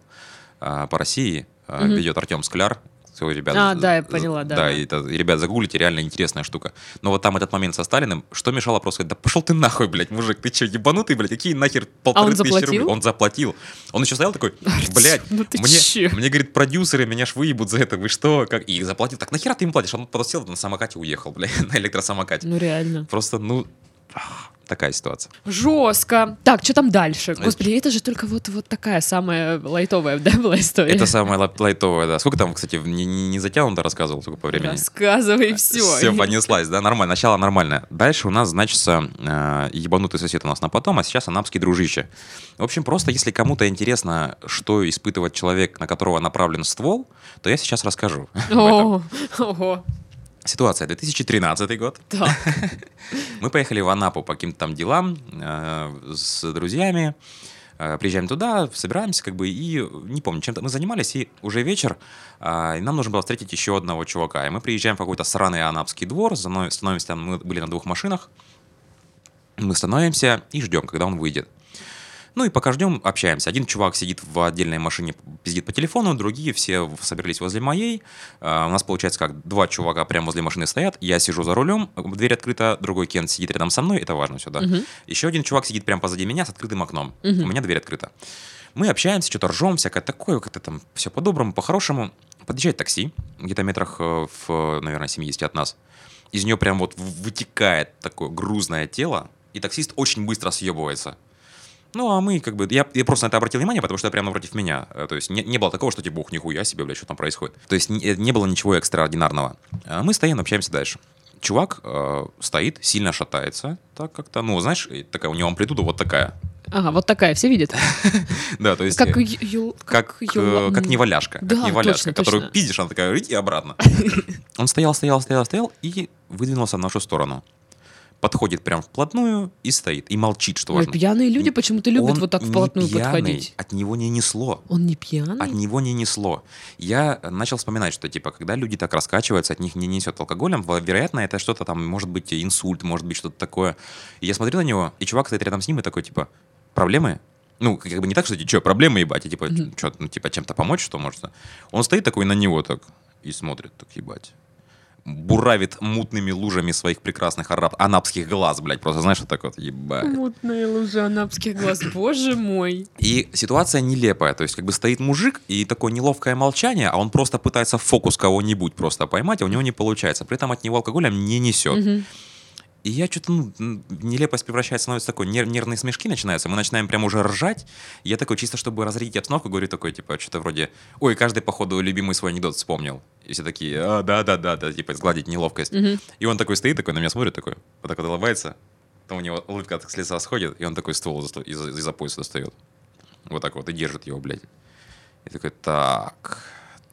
по России. Ведет Артем Скляр. Всё, ребят, А, да, я поняла, да, Да, и это, ребят, загуглите, реально интересная штука. Но вот там этот момент со Сталиным, что мешало просто сказать, да пошел ты нахуй, блядь, мужик, ты что, ебанутый, блядь, какие нахер полторы А он тысячи заплатил? рублей? Он заплатил. Он еще стоял такой, блядь, ну мне, чё? мне, говорит, продюсеры меня ж выебут за это, вы что? Как? И заплатил. Так нахера ты им платишь? Он просто сел на самокате уехал, блядь, на электросамокате. Ну реально. Просто, ну, ах, такая ситуация. Жестко. Так, что там дальше? Господи, это же только вот, вот такая самая лайтовая, да, была история? Это самое лай- лайтовое, да. Сколько там, кстати, не, не- затянуто рассказывал, сколько по времени? Рассказывай все. Все, понеслась, да, нормально. Начало нормальное. Дальше у нас, значится, э, ебанутый сосед у нас на потом, а сейчас анапский дружище. В общем, просто если кому-то интересно, что испытывает человек, на которого направлен ствол, то я сейчас расскажу. ого. Ситуация 2013 год. Так. Мы поехали в Анапу по каким-то там делам э, с друзьями. Э, приезжаем туда, собираемся, как бы, и не помню, чем-то мы занимались, и уже вечер, а, и нам нужно было встретить еще одного чувака. И мы приезжаем в какой-то сраный анапский двор, становимся там, мы были на двух машинах, мы становимся и ждем, когда он выйдет. Ну и пока ждем, общаемся. Один чувак сидит в отдельной машине, пиздит по телефону, другие все собрались возле моей. А, У нас получается как, два чувака прямо возле машины стоят, я сижу за рулем, дверь открыта, другой Кен сидит рядом со мной, это важно сюда. Мгм. Еще один чувак сидит прямо позади меня с открытым окном. Мгм. У меня дверь открыта. Мы общаемся, что-то ржем, всякое такое, как-то там все по-доброму, по-хорошему. Подъезжает такси, где-то метрах э, в, наверное, 70 от нас. Из нее прям вот вытекает такое грузное тело, и таксист очень быстро съебывается. Ну, а мы как бы... Я, я просто на это обратил внимание, потому что это прямо напротив меня. Э, То есть не, не было такого, что типа, ух, нихуя себе, блядь, что там происходит. То есть не, не было ничего экстраординарного. А мы стоим, общаемся дальше. Чувак э, стоит, сильно шатается, так как-то, ну, знаешь, и такая у него амплитуда вот такая. Ага, вот такая, все видят? Да, то есть... Как э, как, э, как неваляшка. Как неваляшка, которую пиздишь, она такая, иди обратно. Он стоял, стоял, стоял, стоял и выдвинулся в нашу сторону. Подходит прям вплотную и стоит. И молчит, что важно. пьяные люди почему-то любят Он вот так не вплотную пьяный, подходить. От него не несло. Он не пьяный? От него не несло. Я начал вспоминать, что типа, когда люди так раскачиваются, от них не несет алкоголем, вероятно, это что-то там, может быть, инсульт, может быть, что-то такое. И я смотрю на него, и чувак стоит рядом с ним и такой, типа, проблемы? Ну, как бы не так, что, что, проблемы, ебать, и типа, Мгм. что, ну, типа, чем-то помочь, что может? Он стоит такой на него так и смотрит, так, ебать. Буравит мутными лужами своих прекрасных араб, анапских глаз, блядь, просто, знаешь, вот так вот, ебать. Мутные лужи анапских глаз, боже мой. И ситуация нелепая, то есть как бы стоит мужик, и такое неловкое молчание, а он просто пытается фокус кого-нибудь просто поймать, а у него не получается. При этом от него алкоголем не несет. Мгм. И я что-то, ну, нелепость превращается, становится такой, нер- нервные смешки начинаются, мы начинаем прям уже ржать. И я такой, чисто чтобы разрядить обстановку, говорю такой, типа, что-то вроде, ой, каждый, походу, любимый свой анекдот вспомнил. И все такие, а, да-да-да, да, типа, сгладить неловкость. Мгм. И он такой стоит, такой на меня смотрит, такой, вот так вот улыбается, потом у него улыбка так с лица сходит, и он такой ствол из- из- из-за пояса достает. Вот так вот, и держит его, блядь. И такой, так,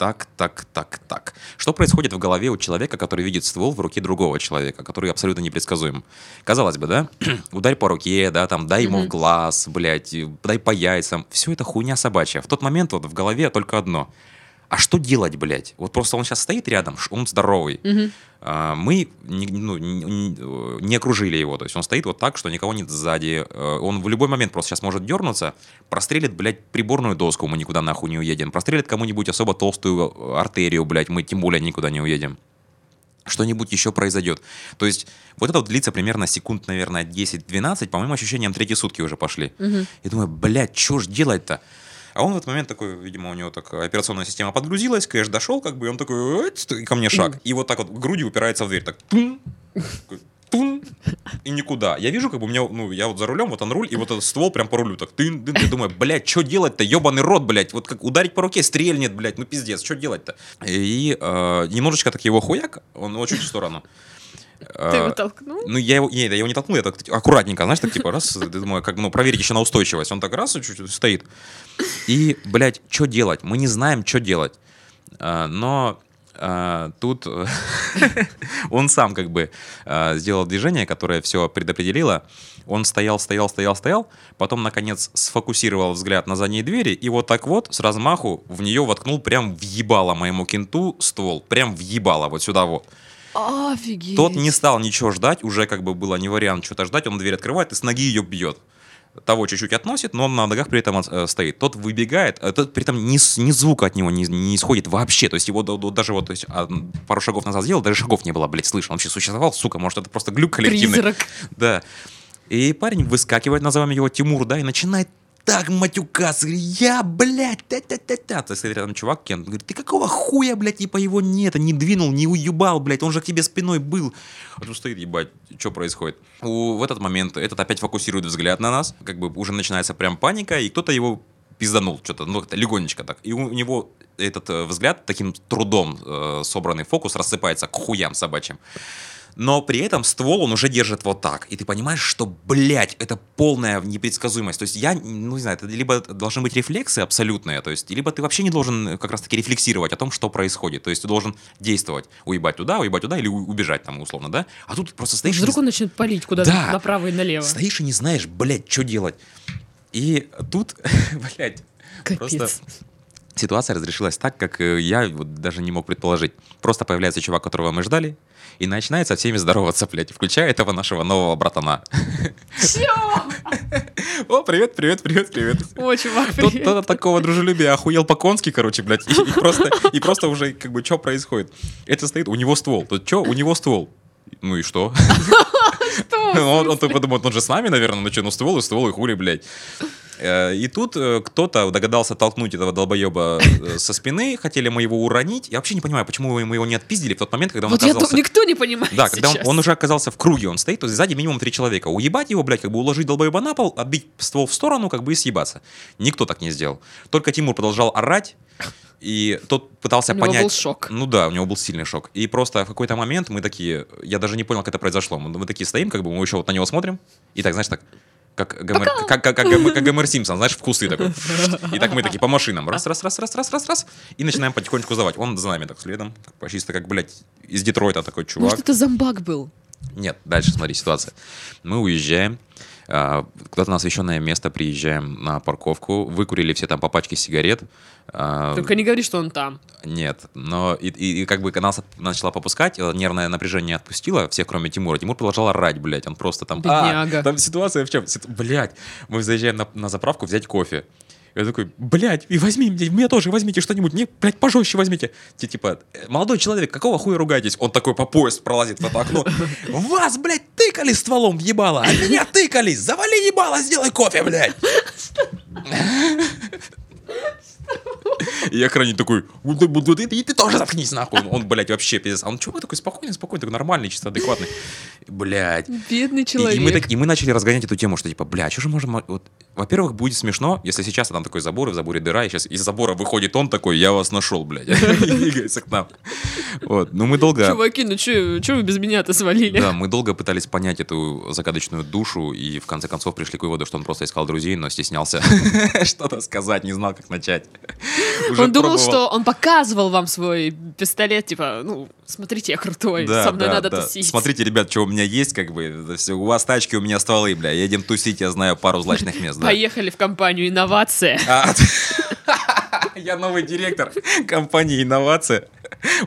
так, так, так, так. Что происходит в голове у человека, который видит ствол в руке другого человека, который абсолютно непредсказуем? Казалось бы, да? Ударь по руке, да, там, дай ему в глаз, блядь, дай по яйцам. Все это хуйня собачья. В тот момент вот в голове только одно. А что делать, блядь? Вот просто он сейчас стоит рядом, он здоровый. А, мы не, ну, не- окружили его. То есть он стоит вот так, что никого нет сзади. Э, Он в любой момент просто сейчас может дернуться, прострелит, блядь, приборную доску, мы никуда нахуй не уедем. Прострелит кому-нибудь особо толстую э, артерию, блядь, мы тем более никуда не уедем. Что-нибудь еще произойдет. То есть вот это вот длится примерно секунд, наверное, 10-12. По моим ощущениям, третьи сутки уже пошли. Мгм. Я думаю, блядь, что ж делать-то? А он в этот момент такой, видимо, у него так операционная система подгрузилась, кэш дошел, как бы, и он такой, и ко мне шаг. И вот так вот грудью упирается в дверь, так, тун, тун, и никуда. Я вижу, как бы у меня, ну, я вот за рулем, вот он руль, и вот этот ствол прям по рулю, так, тын, тын, я думаю, блядь, что делать-то, ебаный рот, блядь, вот как ударить по руке, стрельнет, блядь, ну пиздец, что делать-то? И э, немножечко так его хуяк, он его чуть в сторону. Ты его толкнул? ну, я его, не, я его не толкнул, я так аккуратненько, знаешь, так типа раз, думаю, как, ну, проверить еще на устойчивость. Он так раз чуть-чуть стоит. И, блядь, что делать? Мы не знаем, что делать. А, Но а, тут он сам как бы а, сделал движение, которое все предопределило. Он стоял, стоял, стоял, стоял, потом, наконец, сфокусировал взгляд на задней двери и вот так вот с размаху в нее воткнул прям въебало моему кенту ствол. Прям въебало вот сюда вот. Офигеть. Тот не стал ничего ждать, уже как бы было не вариант что-то ждать, он дверь открывает и с ноги ее бьет. Того чуть-чуть относит, но он на ногах при этом э, стоит. Тот выбегает, а тот при этом ни, ни звука от него не, не исходит вообще. То есть его даже вот то есть, а, пару шагов назад сделал, даже шагов не было, блядь, слышно. Он вообще существовал, сука, может, это просто глюк коллективный. Призрак. Да. И парень выскакивает, назовем его Тимур, да, и начинает так матюкаться. Я, блядь, та-та-та-та. То есть рядом чувак Кен, говорит, ты какого хуя, блядь, типа его нет, не двинул, не уебал, блядь, он же к тебе спиной был. А тут стоит, ебать, что происходит? У, в этот момент этот опять фокусирует взгляд на нас, как бы уже начинается прям паника, и кто-то его пизданул что-то, ну, легонечко так. И у него этот э, взгляд, таким трудом э, собранный фокус рассыпается к хуям собачьим. Но при этом ствол он уже держит вот так. И ты понимаешь, что, блядь, это полная непредсказуемость. То есть я, ну не знаю, это либо должны быть рефлексы абсолютные, то есть, либо ты вообще не должен как раз-таки рефлексировать о том, что происходит. То есть ты должен действовать. Уебать туда, уебать туда или убежать там условно, да? А тут просто стоишь... Вдруг не он начнет палить куда-то Да. направо и налево. Стоишь и не знаешь, блядь, что делать. И тут, блядь, просто ситуация разрешилась так, как э, я вот даже не мог предположить. Просто появляется чувак, которого мы ждали, и начинает со всеми здороваться, блядь, включая этого нашего нового братана. О, привет, привет, привет, привет. О, чувак, привет. тот от такого дружелюбия охуел по-конски, короче, блядь, и, и просто, и просто уже, как бы, что происходит? Это стоит, у него ствол. Тут что, у него ствол. Ну и что? Что? Ну, Он, он только думает, он же с нами, наверное, ну что, ну ствол и ствол, и хули, блядь. Э, И тут э, кто-то догадался толкнуть этого долбоеба э, со спины, хотели мы его уронить. Я вообще не понимаю, почему мы его не отпиздили в тот момент, когда он Вот я оказался... ду- никто не понимает Да, когда он, он уже оказался в круге, он стоит, то есть сзади минимум три человека. Уебать его, блядь, как бы уложить долбоеба на пол, отбить ствол в сторону, как бы и съебаться. Никто так не сделал. Только Тимур продолжал орать, и тот пытался У него понять... был шок. Ну да, у него был сильный шок. И просто в какой-то момент мы такие... Я даже не понял, как это произошло. Мы, мы такие стоим, как бы мы еще вот на него смотрим, и так, знаешь, так... Как Гомер, как, как, как, как Гомер Симпсон, знаешь, в кусты такой. И так мы такие по машинам. Раз, раз, раз, раз, раз, раз, раз. И начинаем потихонечку сдавать. Он за нами так следом. так Чисто как, блядь, из Детройта такой чувак. Может, это зомбак был? Нет, дальше смотри, ситуация. Мы уезжаем, куда-то на освещенное место приезжаем на парковку, выкурили все там по пачке сигарет. а, Только не говори, что он там. Нет, но и, и- и как бы нас от- начала попускать, нервное напряжение отпустило всех, кроме Тимура. Тимур продолжал орать, блядь, он просто там... А, Бедняга. там ситуация в чем? Блядь, мы заезжаем на, на заправку взять кофе. Я такой, блядь, и возьми мне тоже возьмите что-нибудь, мне, блядь, пожестче возьмите. Те, типа, «Э, молодой человек, какого хуя ругаетесь? Он такой по пояс пролазит в это окно. Вас, блядь, тыкали стволом в ебало, а меня тыкались. Завали ебало, сделай кофе, блядь. И такой, «Вот ты- вот ты- и ты тоже заткнись нахуй. Он, блядь, вообще пиздец. А он чувак такой спокойный, спокойный, такой нормальный, чисто адекватный. Блядь. Бедный И, человек. и мы так- и мы начали разгонять эту тему, что типа, бля, что же можем... Вот, во-первых, будет смешно, если сейчас там такой забор, и в заборе дыра, и сейчас из забора выходит он такой, я вас нашел, блядь, и двигается к нам. Вот, ну мы долго... Чуваки, ну что вы без меня-то свалили? Да, мы долго пытались понять эту загадочную душу, и в конце концов пришли к выводу, что он просто искал друзей, но стеснялся что-то сказать, не знал, как начать. Уже он думал, пробовал. что он показывал вам свой пистолет, типа, ну, смотрите, я крутой, Да, со мной да, надо да. тусить. Смотрите, ребят, что у меня есть, как бы, всё, у вас тачки, у меня стволы, бля, едем тусить, я знаю пару злачных мест. Поехали в компанию инновация. Я новый директор компании «Инновация».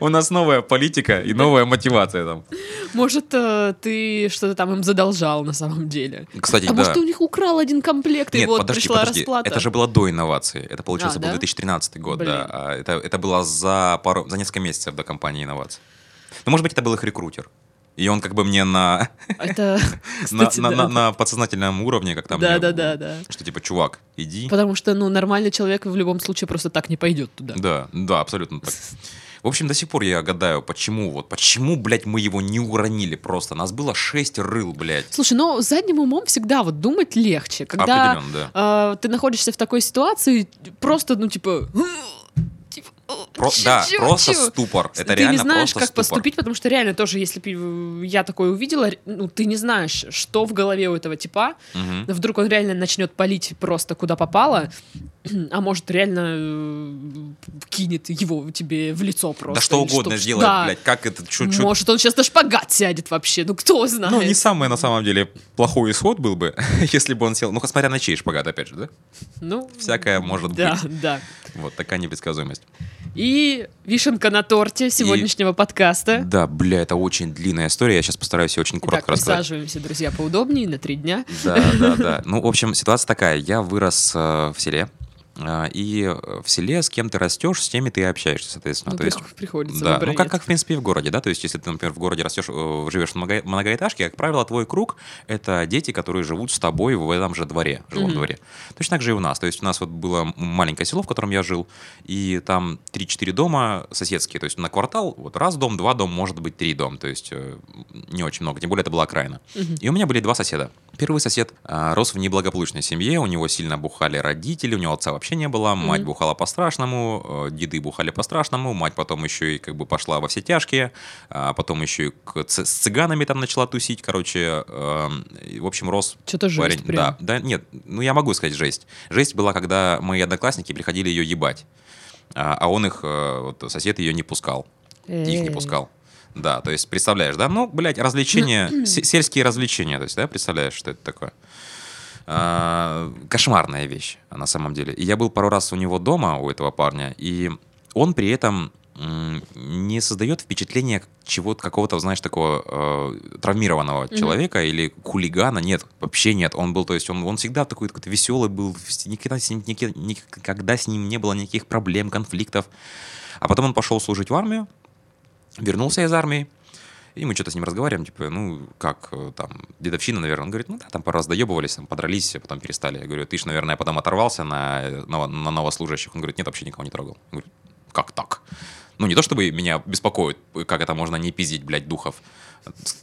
У нас новая политика и новая мотивация там. Может, э, ты что-то там им задолжал на самом деле. Кстати, А да. может, ты у них украл один комплект, и Нет, вот подожди, пришла подожди. расплата? Это же было до инновации. Это, получается, А, был да? 2013 год, Блин. да. А это, это было за, пару, за несколько месяцев до компании «Инновации». Ну, может быть, это был их рекрутер. И он как бы мне на, Это, на, кстати, на, да. на- на подсознательном уровне, как там Да, мне, да, да, да. что типа, чувак, иди. Потому что, ну, нормальный человек в любом случае просто так не пойдет туда. Да, да, абсолютно так. В общем, до сих пор я гадаю, почему, вот, почему, блядь, мы его не уронили просто. Нас было шесть рыл, блядь. Слушай, но задним умом всегда вот думать легче. Когда да. э, ты находишься в такой ситуации, просто, ну, типа... Про- чё- да, чё- просто чё? ступор. Это ты реально не знаешь, просто как ступор. поступить, потому что реально тоже, если бы я такое увидела, ну, ты не знаешь, что в голове у этого типа. Мгм. Вдруг он реально начнет палить просто куда попало. А может, реально э, кинет его тебе в лицо просто. Да что угодно чтоб- сделает, Да. блядь, как это, чё- Может, он сейчас на шпагат сядет вообще, ну кто знает. Ну, не самый, на самом деле, плохой исход был бы, если бы он сел. Ну, смотря на чей шпагат, опять же, да? Ну, Всякое может да, быть. да. Вот такая непредсказуемость. И вишенка на торте сегодняшнего подкаста. Да, бля, это очень длинная история. Я сейчас постараюсь ее очень Итак, коротко рассказать. присаживаемся, друзья, поудобнее на три дня. Да, да, да. Ну, в общем, ситуация такая. Я вырос э, в селе. Э, И э, в селе с кем ты растешь, с теми ты и общаешься, соответственно. Ну, То есть, прих- приходится да, ну как, как в принципе и в городе, да, то есть если ты, например, в городе растешь, э, живешь в много- многоэтажке, как правило, твой круг — это дети, которые живут с тобой в этом же дворе, жилом Мгм. дворе. Точно так же и у нас, то есть у нас вот было маленькое село, в котором я жил, и там 3-4 дома соседские, то есть на квартал вот раз дом, два дом, может быть три дом, то есть э, не очень много, тем более это была окраина. Мгм. И у меня были два соседа. Первый сосед а, рос в неблагополучной семье, у него сильно бухали родители, у него отца вообще не было, мать Мгм. бухала по-страшному, э, деды бухали по-страшному, мать потом еще и как бы пошла во все тяжкие, а потом еще и к ц- с цыганами там начала тусить, короче, и, в общем, рос Что-то жесть парень. прям. Да, да, нет, ну я могу сказать жесть. Жесть была, когда мои одноклассники приходили ее ебать, а, а он их, э, вот, сосед ее не пускал, их не пускал. Да, то есть, представляешь, да? Ну, блядь, развлечения, се- сельские развлечения, то есть, да, представляешь, что это такое? А, кошмарная вещь, на самом деле. И я был пару раз у него дома, у этого парня, и он при этом не создает впечатление чего-то, какого-то, знаешь, такого э, травмированного человека или хулигана. Нет, вообще нет. Он был, то есть, он, он всегда такой какой-то веселый был, никогда с, ним, нике- никогда с ним не было никаких проблем, конфликтов. А потом он пошел служить в армию, вернулся из армии, и мы что-то с ним разговариваем, типа, ну, как э, там, дедовщина, наверное. Он говорит, ну да, там пару раз доебывались, там, подрались, а потом перестали. Я говорю, ты ж, наверное, потом оторвался на, э, на, на новослужащих. Он говорит, нет, вообще никого не трогал. Я говорю, как так? Ну, не то чтобы меня беспокоит, как это можно не пиздить, блядь, духов.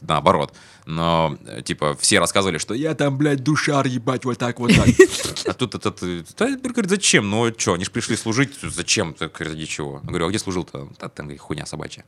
Наоборот. Но, э, типа, все рассказывали, что я там, блядь, душар, ебать, вот так, вот так. А тут этот... говорит, зачем? Ну, что, они же пришли служить, зачем? Так, ради чего? Я говорю, а где служил-то? Там, хуйня собачья.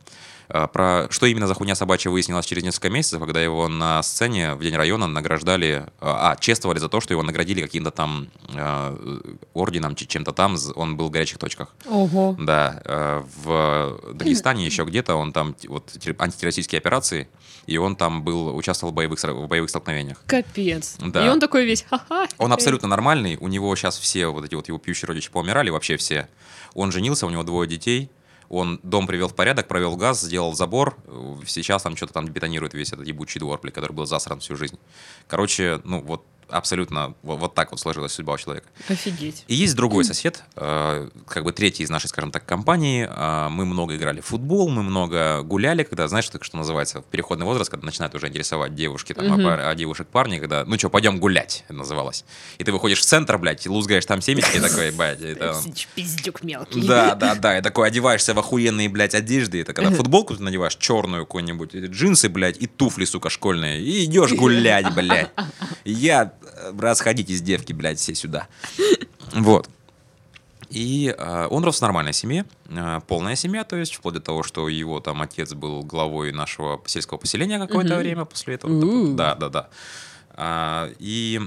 А, Про что именно за хуйня собачья выяснилось через несколько месяцев, когда его на сцене в День района награждали, а, а, чествовали за то, что его наградили каким-то там э, орденом, чем-то там, он был в горячих точках. Ого. Да, э, в Дагестане еще где-то он там вот те- антитеррористические операции, и он там был участвовал в боевых в боевых столкновениях. Капец. Да. И он такой весь, ха-ха. Он абсолютно нормальный, у него сейчас все вот эти вот его пьющие родичи поумирали, вообще все. Он женился, у него двое детей, он дом привел в порядок, провел газ, сделал забор, э, сейчас там что-то там бетонирует весь этот ебучий двор, блядь, который был засран всю жизнь. Короче, ну вот абсолютно вот, вот так вот сложилась судьба у человека. Офигеть. И есть другой сосед, э, как бы третий из нашей, скажем так, компании. Э, Мы много играли в футбол, мы много гуляли, когда, знаешь, что, что называется, переходный возраст, когда начинают уже интересовать девушки, там, а, Мгм. пар- а девушек парни, когда, ну что, пойдем гулять, это называлось. И ты выходишь в центр, блядь, и лузгаешь там семечки, и такой, блядь, это... Пиздюк мелкий. Да, да, да, и такой одеваешься в охуенные, блядь, одежды. Это когда футболку ты надеваешь черную какую-нибудь, джинсы, блядь, и туфли, сука, школьные. И идешь гулять, блядь. Я, расходитесь, девки, блядь, все сюда. Вот. И э, он рос в нормальной семье, э, полная семья, то есть вплоть до того, что его там отец был главой нашего сельского поселения какое-то Мгм. время после этого. У. Да, да, да. А, и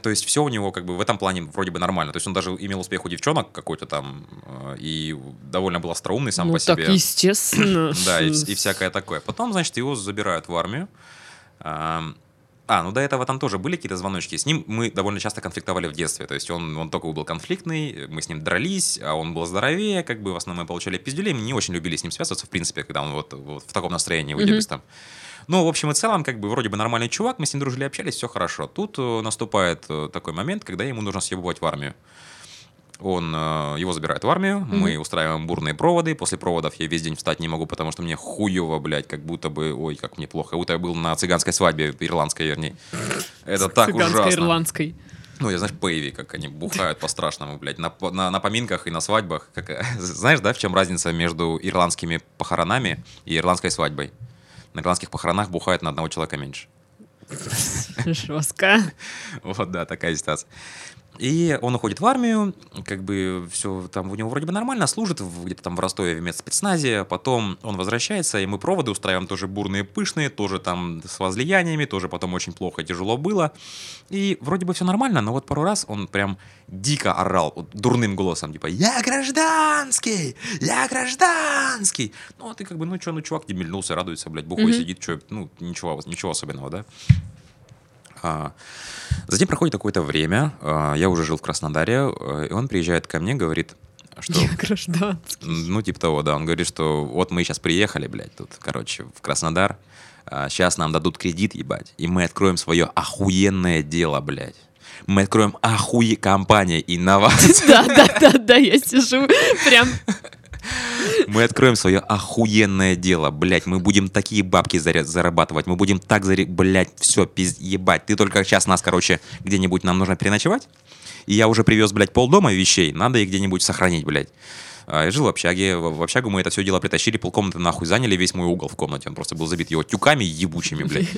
то есть все у него как бы в этом плане вроде бы нормально. То есть он даже имел успех у девчонок какой-то там э, и довольно был остроумный сам ну, по себе. так естественно. Да, и, и всякое такое. Потом, значит, его забирают в армию. А, ну до этого там тоже были какие-то звоночки. С ним мы довольно часто конфликтовали в детстве. То есть он, он только был конфликтный, мы с ним дрались, а он был здоровее, как бы в основном мы получали пиздюлей. Мы не очень любили с ним связываться, в принципе, когда он вот, вот в таком настроении выебистом. Ну, в общем и целом, как бы вроде бы нормальный чувак, мы с ним дружили, общались, все хорошо. Тут э, наступает э, такой момент, когда ему нужно съебывать в армию. Он, э, его забирают в армию, мы устраиваем бурные проводы. После проводов я весь день встать не могу, потому что мне хуево, блядь, как будто бы, ой, как мне плохо. Как будто я был на цыганской свадьбе, ирландской, вернее. Это так Цыганской, ужасно. ирландской. Ну, я знаешь, пейви, как они бухают по-страшному, блядь, на, на, на поминках и на свадьбах. Как, знаешь, да, в чем разница между ирландскими похоронами и ирландской свадьбой? На ирландских похоронах бухают на одного человека меньше. Жестко. Вот, да, такая ситуация. И он уходит в армию, как бы все там у него вроде бы нормально, служит где-то там в Ростове в медспецназе, потом он возвращается, и мы проводы устраиваем тоже бурные, пышные, тоже там с возлияниями, тоже потом очень плохо, тяжело было. И вроде бы все нормально, но вот пару раз он прям дико орал вот дурным голосом, типа «Я гражданский! Я гражданский!» Ну, а ты как бы, ну что, ну чувак демельнулся, радуется, блядь, бухой Мгм. сидит, что, ну, ничего, ничего особенного, да? А, Затем проходит какое-то время, а, я уже жил в Краснодаре, э, и он приезжает ко мне, говорит, что... Я граждан. Ну, типа того, да. Он говорит, что вот мы сейчас приехали, блядь, тут, короче, в Краснодар. сейчас нам дадут кредит, ебать, и мы откроем свое охуенное дело, блядь. Мы откроем охуе компания инноваций. Да, да, да, да, я сижу прям Мы откроем свое охуенное дело, блядь. Мы будем такие бабки зарабатывать. Мы будем так заре... Блядь, все, пиз... ебать. Ты только сейчас нас, короче, где-нибудь нам нужно переночевать. И я уже привез, блядь, полдома вещей. Надо их где-нибудь сохранить, блядь. А, Я жил в общаге. В общагу мы это все дело притащили, полкомнаты нахуй заняли весь мой угол в комнате. Он просто был забит его тюками ебучими, блядь.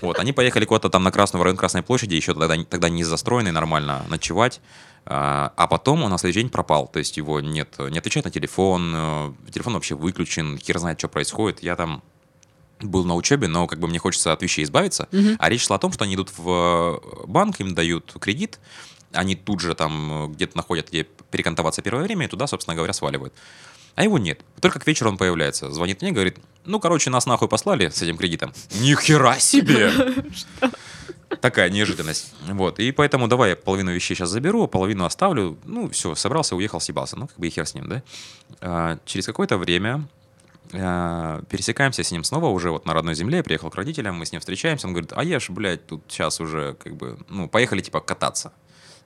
Вот, они поехали куда-то там на Красную, в район Красной площади, еще тогда, тогда не застроенный нормально, ночевать. А а потом он на следующий день пропал. То есть его нет, не отвечает на телефон, э, телефон вообще выключен, хер знает, что происходит. Я там был на учебе, но как бы мне хочется от вещей избавиться. А речь шла о том, что они идут в э, банк, им дают кредит, они тут же там э, где-то находят, где перекантоваться первое время, и туда, собственно говоря, сваливают. А его нет. Только к вечеру он появляется. Звонит мне, говорит, ну, короче, нас нахуй послали с этим кредитом. Ни хера себе! Такая неожиданность. Вот. И поэтому давай я половину вещей сейчас заберу, половину оставлю. Ну, все, собрался, уехал, съебался. Ну, как бы и хер с ним, да? А, через какое-то время а, пересекаемся с ним снова уже вот на родной земле. Я приехал к родителям, мы с ним встречаемся. Он говорит, а я ж, блядь, тут сейчас уже как бы, ну, поехали типа кататься.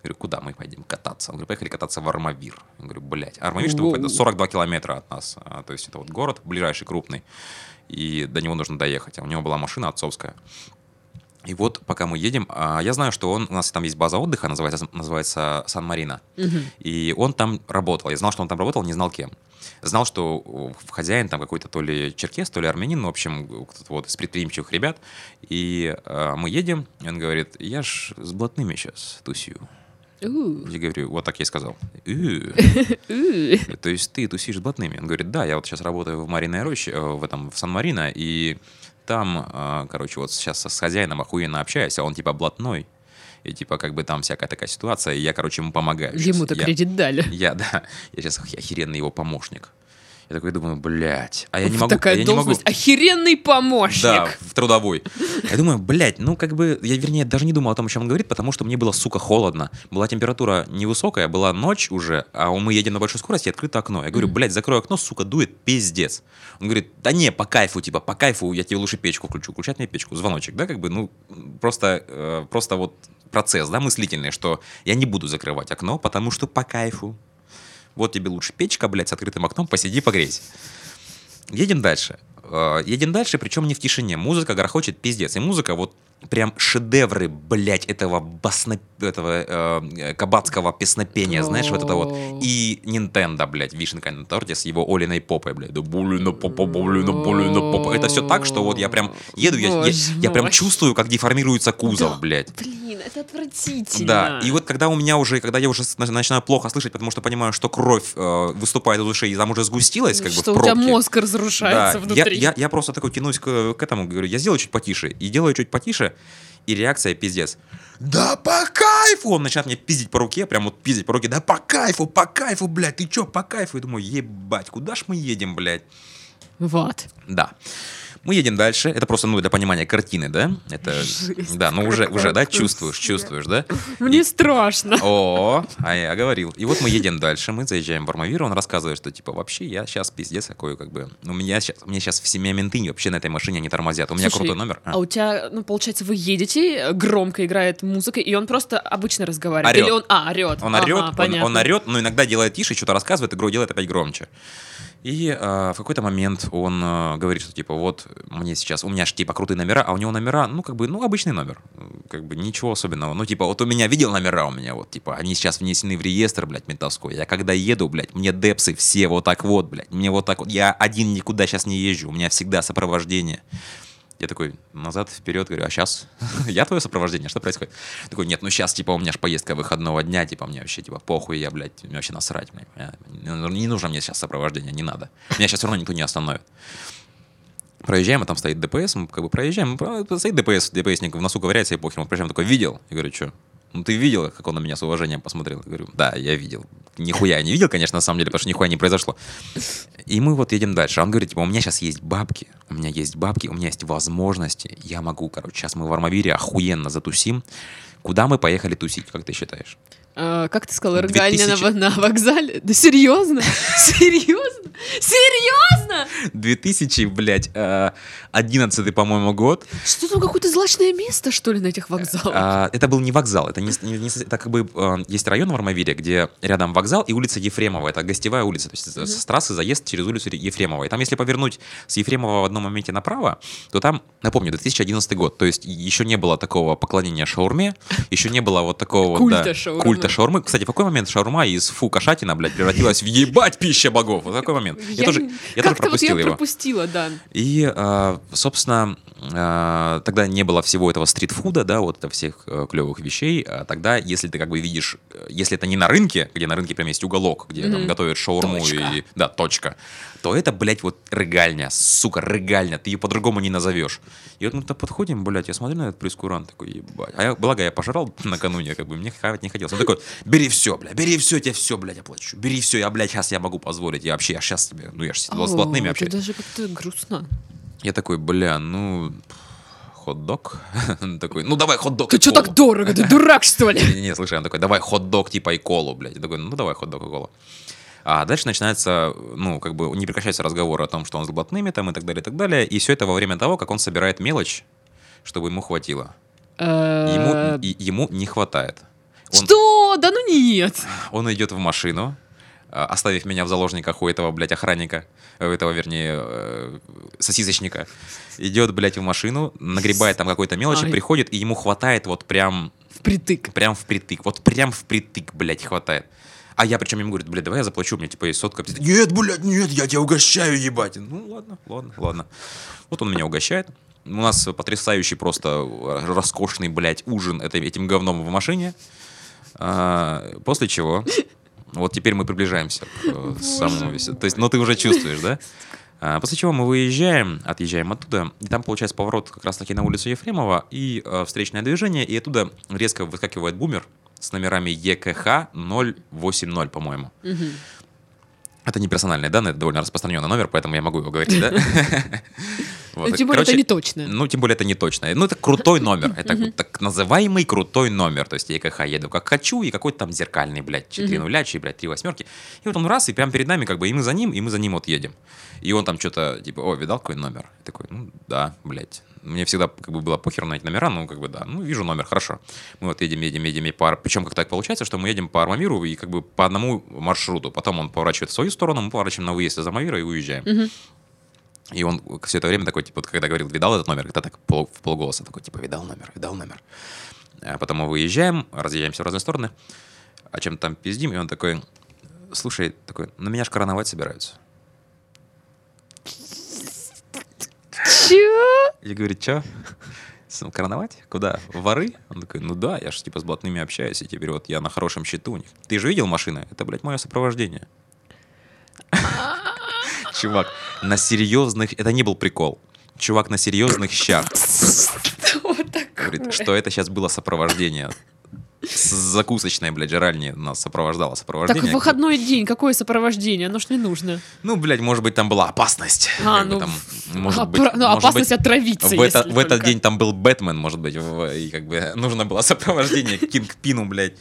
Я говорю, куда мы пойдем кататься? Он говорит, поехали кататься в Армавир. Я говорю, блядь, Армавир, чтобы поняли, 42 километра от нас. А, то есть это вот город ближайший, крупный. И до него нужно доехать. А у него была машина отцовская. И вот пока мы едем, а, я знаю, что он, у нас там есть база отдыха, называется, называется Сан-Марино. И он там работал. Я знал, что он там работал, не знал кем. Знал, что хозяин там какой-то то ли черкес, то ли армянин, ну, в общем, кто-то вот из предприимчивых ребят. И а, мы едем, и он говорит, я ж с блатными сейчас тусю. Я говорю, вот так я и сказал. «Э, то есть ты тусишь с блатными? Он говорит, да, я вот сейчас работаю в Мариной роще, э, в этом, в Сан-Марино, и там, э, короче, вот сейчас с хозяином охуенно общаюсь, а он типа блатной, и типа как бы там всякая такая ситуация, и я, короче, ему помогаю. Ему-то кредит дали. Я, да, я сейчас охеренный его помощник. Я такой думаю, блядь, а я не могу... Такая я не могу- должность. Охеренный помощник. да, в трудовой. Я думаю, блядь, ну как бы, я вернее даже не думал о том, о чем он говорит, потому что мне было, сука, холодно. Была температура невысокая, была ночь уже, а мы едем на большой скорости, открыто окно. Я говорю, блядь, закрой окно, сука, дует, пиздец. Он говорит, да не, по кайфу, типа, по кайфу, я тебе лучше печку включу. Включать мне печку, звоночек, да, как бы, ну, просто, э, просто вот процесс, да, мыслительный, что я не буду закрывать окно, потому что по кайфу. Вот тебе лучше печка, блядь, с открытым окном, посиди, погрейся. Едем дальше. Э, Едем дальше, причем не в тишине. Музыка грохочет пиздец. И музыка вот прям шедевры, блядь, этого басно... этого э, кабацкого песнопения, знаешь, вот это вот. И Nintendo, блядь, вишенка на торте с его Олиной попой, блядь. Да Булина попа, Булина, Булина попа. Это все так, что вот я прям еду, я, я, я прям чувствую, как деформируется кузов, Да. блядь. Блин, это отвратительно. Да, и вот когда у меня уже, когда я уже начинаю плохо слышать, потому что понимаю, что кровь э, выступает из ушей, и там уже сгустилась, как бы Что у тебя мозг разрушается Да, внутри. Я, я, я просто такой тянусь к, к этому, говорю, я сделаю чуть потише. И делаю чуть потише, и реакция пиздец. Да по кайфу! Он начинает мне пиздить по руке, прям вот пиздить по руке. Да по кайфу, по кайфу, блядь, ты чё, по кайфу? Я думаю, ебать, куда ж мы едем, блядь? Вот. Да. Мы едем дальше. Это просто, ну, для понимания картины, да? Это, Жесть да, ну уже, уже, да, чувствуешь, чувствуешь, да? Мне страшно. О, а я говорил. И вот мы едем дальше, мы заезжаем в Армавир, он рассказывает, что типа вообще я сейчас пиздец какой, как бы, у меня сейчас, у меня сейчас в семье менты вообще на этой машине не тормозят. У меня Слушай, крутой номер. А. А у тебя, ну, получается, вы едете, громко играет музыка, и он просто обычно разговаривает. Орёт. Или он, а, орет. Он орет, он, понятно. он орет, но иногда делает тише, что-то рассказывает, игру делает опять громче. И э, в какой-то момент он э, говорит, что типа вот мне сейчас, у меня же типа крутые номера, а у него номера, ну как бы, ну обычный номер, как бы ничего особенного. Ну типа вот у меня видел номера у меня вот, типа они сейчас внесены в реестр, блядь, ментовской. Я когда еду, блядь, мне депсы все вот так вот, блядь, мне вот так вот, я один никуда сейчас не езжу, у меня всегда сопровождение. Я такой, назад, вперед, говорю, а сейчас? я твое сопровождение, что происходит? Такой, нет, ну сейчас, типа, у меня же поездка выходного дня, типа, мне вообще, типа, похуй, я, блядь, мне вообще насрать. Мне, не нужно мне сейчас сопровождение, не надо. Меня сейчас все равно никто не остановит. Проезжаем, а там стоит ДПС, мы как бы проезжаем, стоит ДПС, ДПСник в носу ковыряется и похер. Мы приезжаем, такой, видел? Я говорю, что? Ну, ты видел, как он на меня с уважением посмотрел? Я говорю, да, я видел. Нихуя не видел, конечно, на самом деле, потому что нихуя не произошло. И мы вот едем дальше. Он говорит, типа, у меня сейчас есть бабки, у меня есть бабки, у меня есть возможности, я могу, короче, сейчас мы в Армавире охуенно затусим. Куда мы поехали тусить, как ты считаешь? А, как ты сказала, рыгальня 2000... на, на вокзале? Да серьезно? Серьезно? Серьезно? 2000, блядь, 11 э, по-моему, год. Что там, какое-то злачное место, что ли, на этих вокзалах? А, это был не вокзал, это, не, не, не, это как бы э, есть район в Армавире, где рядом вокзал и улица Ефремова, это гостевая улица, то есть mm-hmm. с трассы заезд через улицу Ефремова. И там, если повернуть с Ефремова в одном моменте направо, то там, напомню, 2011 год, то есть еще не было такого поклонения шаурме, еще не было вот такого... Культа да, шаурмы. Культа шаурмы. Кстати, в какой момент шаурма из фу кошатина, блядь, превратилась в ебать пища богов? В какой момент? Я, я тоже, я тоже пропустил вот я его. пропустила, да. И, а, собственно, а, тогда не было всего этого стритфуда, да, вот всех э, клевых вещей. А тогда, если ты как бы видишь, э, если это не на рынке, где на рынке прям есть уголок, где mm-hmm. там готовят шаурму точка. и... Да, точка. То это, блядь, вот рыгальня, сука, рыгальня. Ты ее по-другому не назовешь. И вот мы то подходим, блядь, я смотрю на этот прескурант, такой, ебать. А я, благо, я пожрал накануне, как бы, мне хавать не хотелось. Он такой, бери все, блядь, бери все, тебе все, блядь, оплачу. Бери все, я, блядь, сейчас я могу позволить. Я вообще, я сейчас тебе, ну, я же с блатными. Это даже как-то грустно. Я такой, бля, ну, хот-дог. такой, ну давай хот-дог. Ты что так дорого? Ты дурак, что ли? Не, слушай, он такой, давай хот-дог типа и колу, блядь. Я такой, ну давай хот-дог и колу. А дальше начинается, ну, как бы не прекращается разговор о том, что он с блатными там и так далее, и так далее. И все это во время того, как он собирает мелочь, чтобы ему хватило. Ему, э, ему не хватает. Что? Да ну нет. Он идет в машину, оставив меня в заложниках у этого, блядь, охранника, у этого, вернее, э, сосисочника, идет, блядь, в машину, нагребает там какой-то мелочи, Ай. приходит, и ему хватает вот прям... Впритык. Прям впритык. Вот прям впритык, блядь, хватает. А я причем ему говорю, блядь, давай я заплачу, меня типа есть сотка. Нет, блядь, нет, я тебя угощаю, ебать. Ну, ладно, ладно, ладно. Вот он меня угощает. У нас потрясающий просто роскошный, блядь, ужин это, этим говном в машине. А, после чего вот теперь мы приближаемся к э, самому... То есть, ну ты уже чувствуешь, да? А, после чего мы выезжаем, отъезжаем оттуда, и там получается поворот как раз-таки на улицу Ефремова, и э, встречное движение, и оттуда резко выскакивает бумер с номерами ЕКХ 080, по-моему. Угу. Это не персональные данные, это довольно распространенный номер, поэтому я могу его говорить, да? Вот. Ну, тем более Короче, это не точно. Ну, тем более это не точно. Ну, это крутой номер. Это так называемый крутой номер. То есть я КХ еду как хочу, и какой-то там зеркальный, блядь, 4 нуля, блядь, 3 восьмерки. И вот он раз, и прямо перед нами, как бы, и мы за ним, и мы за ним вот едем. И он там что-то, типа, о, видал какой номер? Я такой, ну, да, блядь. Мне всегда как бы было похер на эти номера, ну, как бы, да, ну, вижу номер, хорошо. Мы вот едем, едем, едем, и по... Причем как так получается, что мы едем по Армавиру и как бы по одному маршруту. Потом он поворачивает в свою сторону, мы поворачиваем на выезд из Армавира и уезжаем. Угу. И он все это время такой, типа, когда говорил, видал этот номер, когда так пол, в полголоса такой, типа, видал номер, видал номер. А потом мы выезжаем, разъезжаемся в разные стороны, а чем там пиздим, и он такой, слушай, такой, на меня ж короновать собираются. Чё? Я говорю, чё? Короновать? Куда? Воры? Он такой, ну да, я же типа с блатными общаюсь, и теперь вот я на хорошем счету у них. Ты же видел машины? Это, блядь, мое сопровождение чувак на серьезных... Это не был прикол. Чувак на серьезных щах. Говорит, что это сейчас было сопровождение. С закусочной, блядь, жральни нас сопровождало сопровождение. Так в выходной день, какое сопровождение? Оно ж не нужно. Ну, блядь, может быть, там была опасность. А, ну, там, может а, быть, ну, может опасность быть, отравиться, в, это, в этот день там был Бэтмен, может быть, и как бы нужно было сопровождение Кинг Пину, блядь.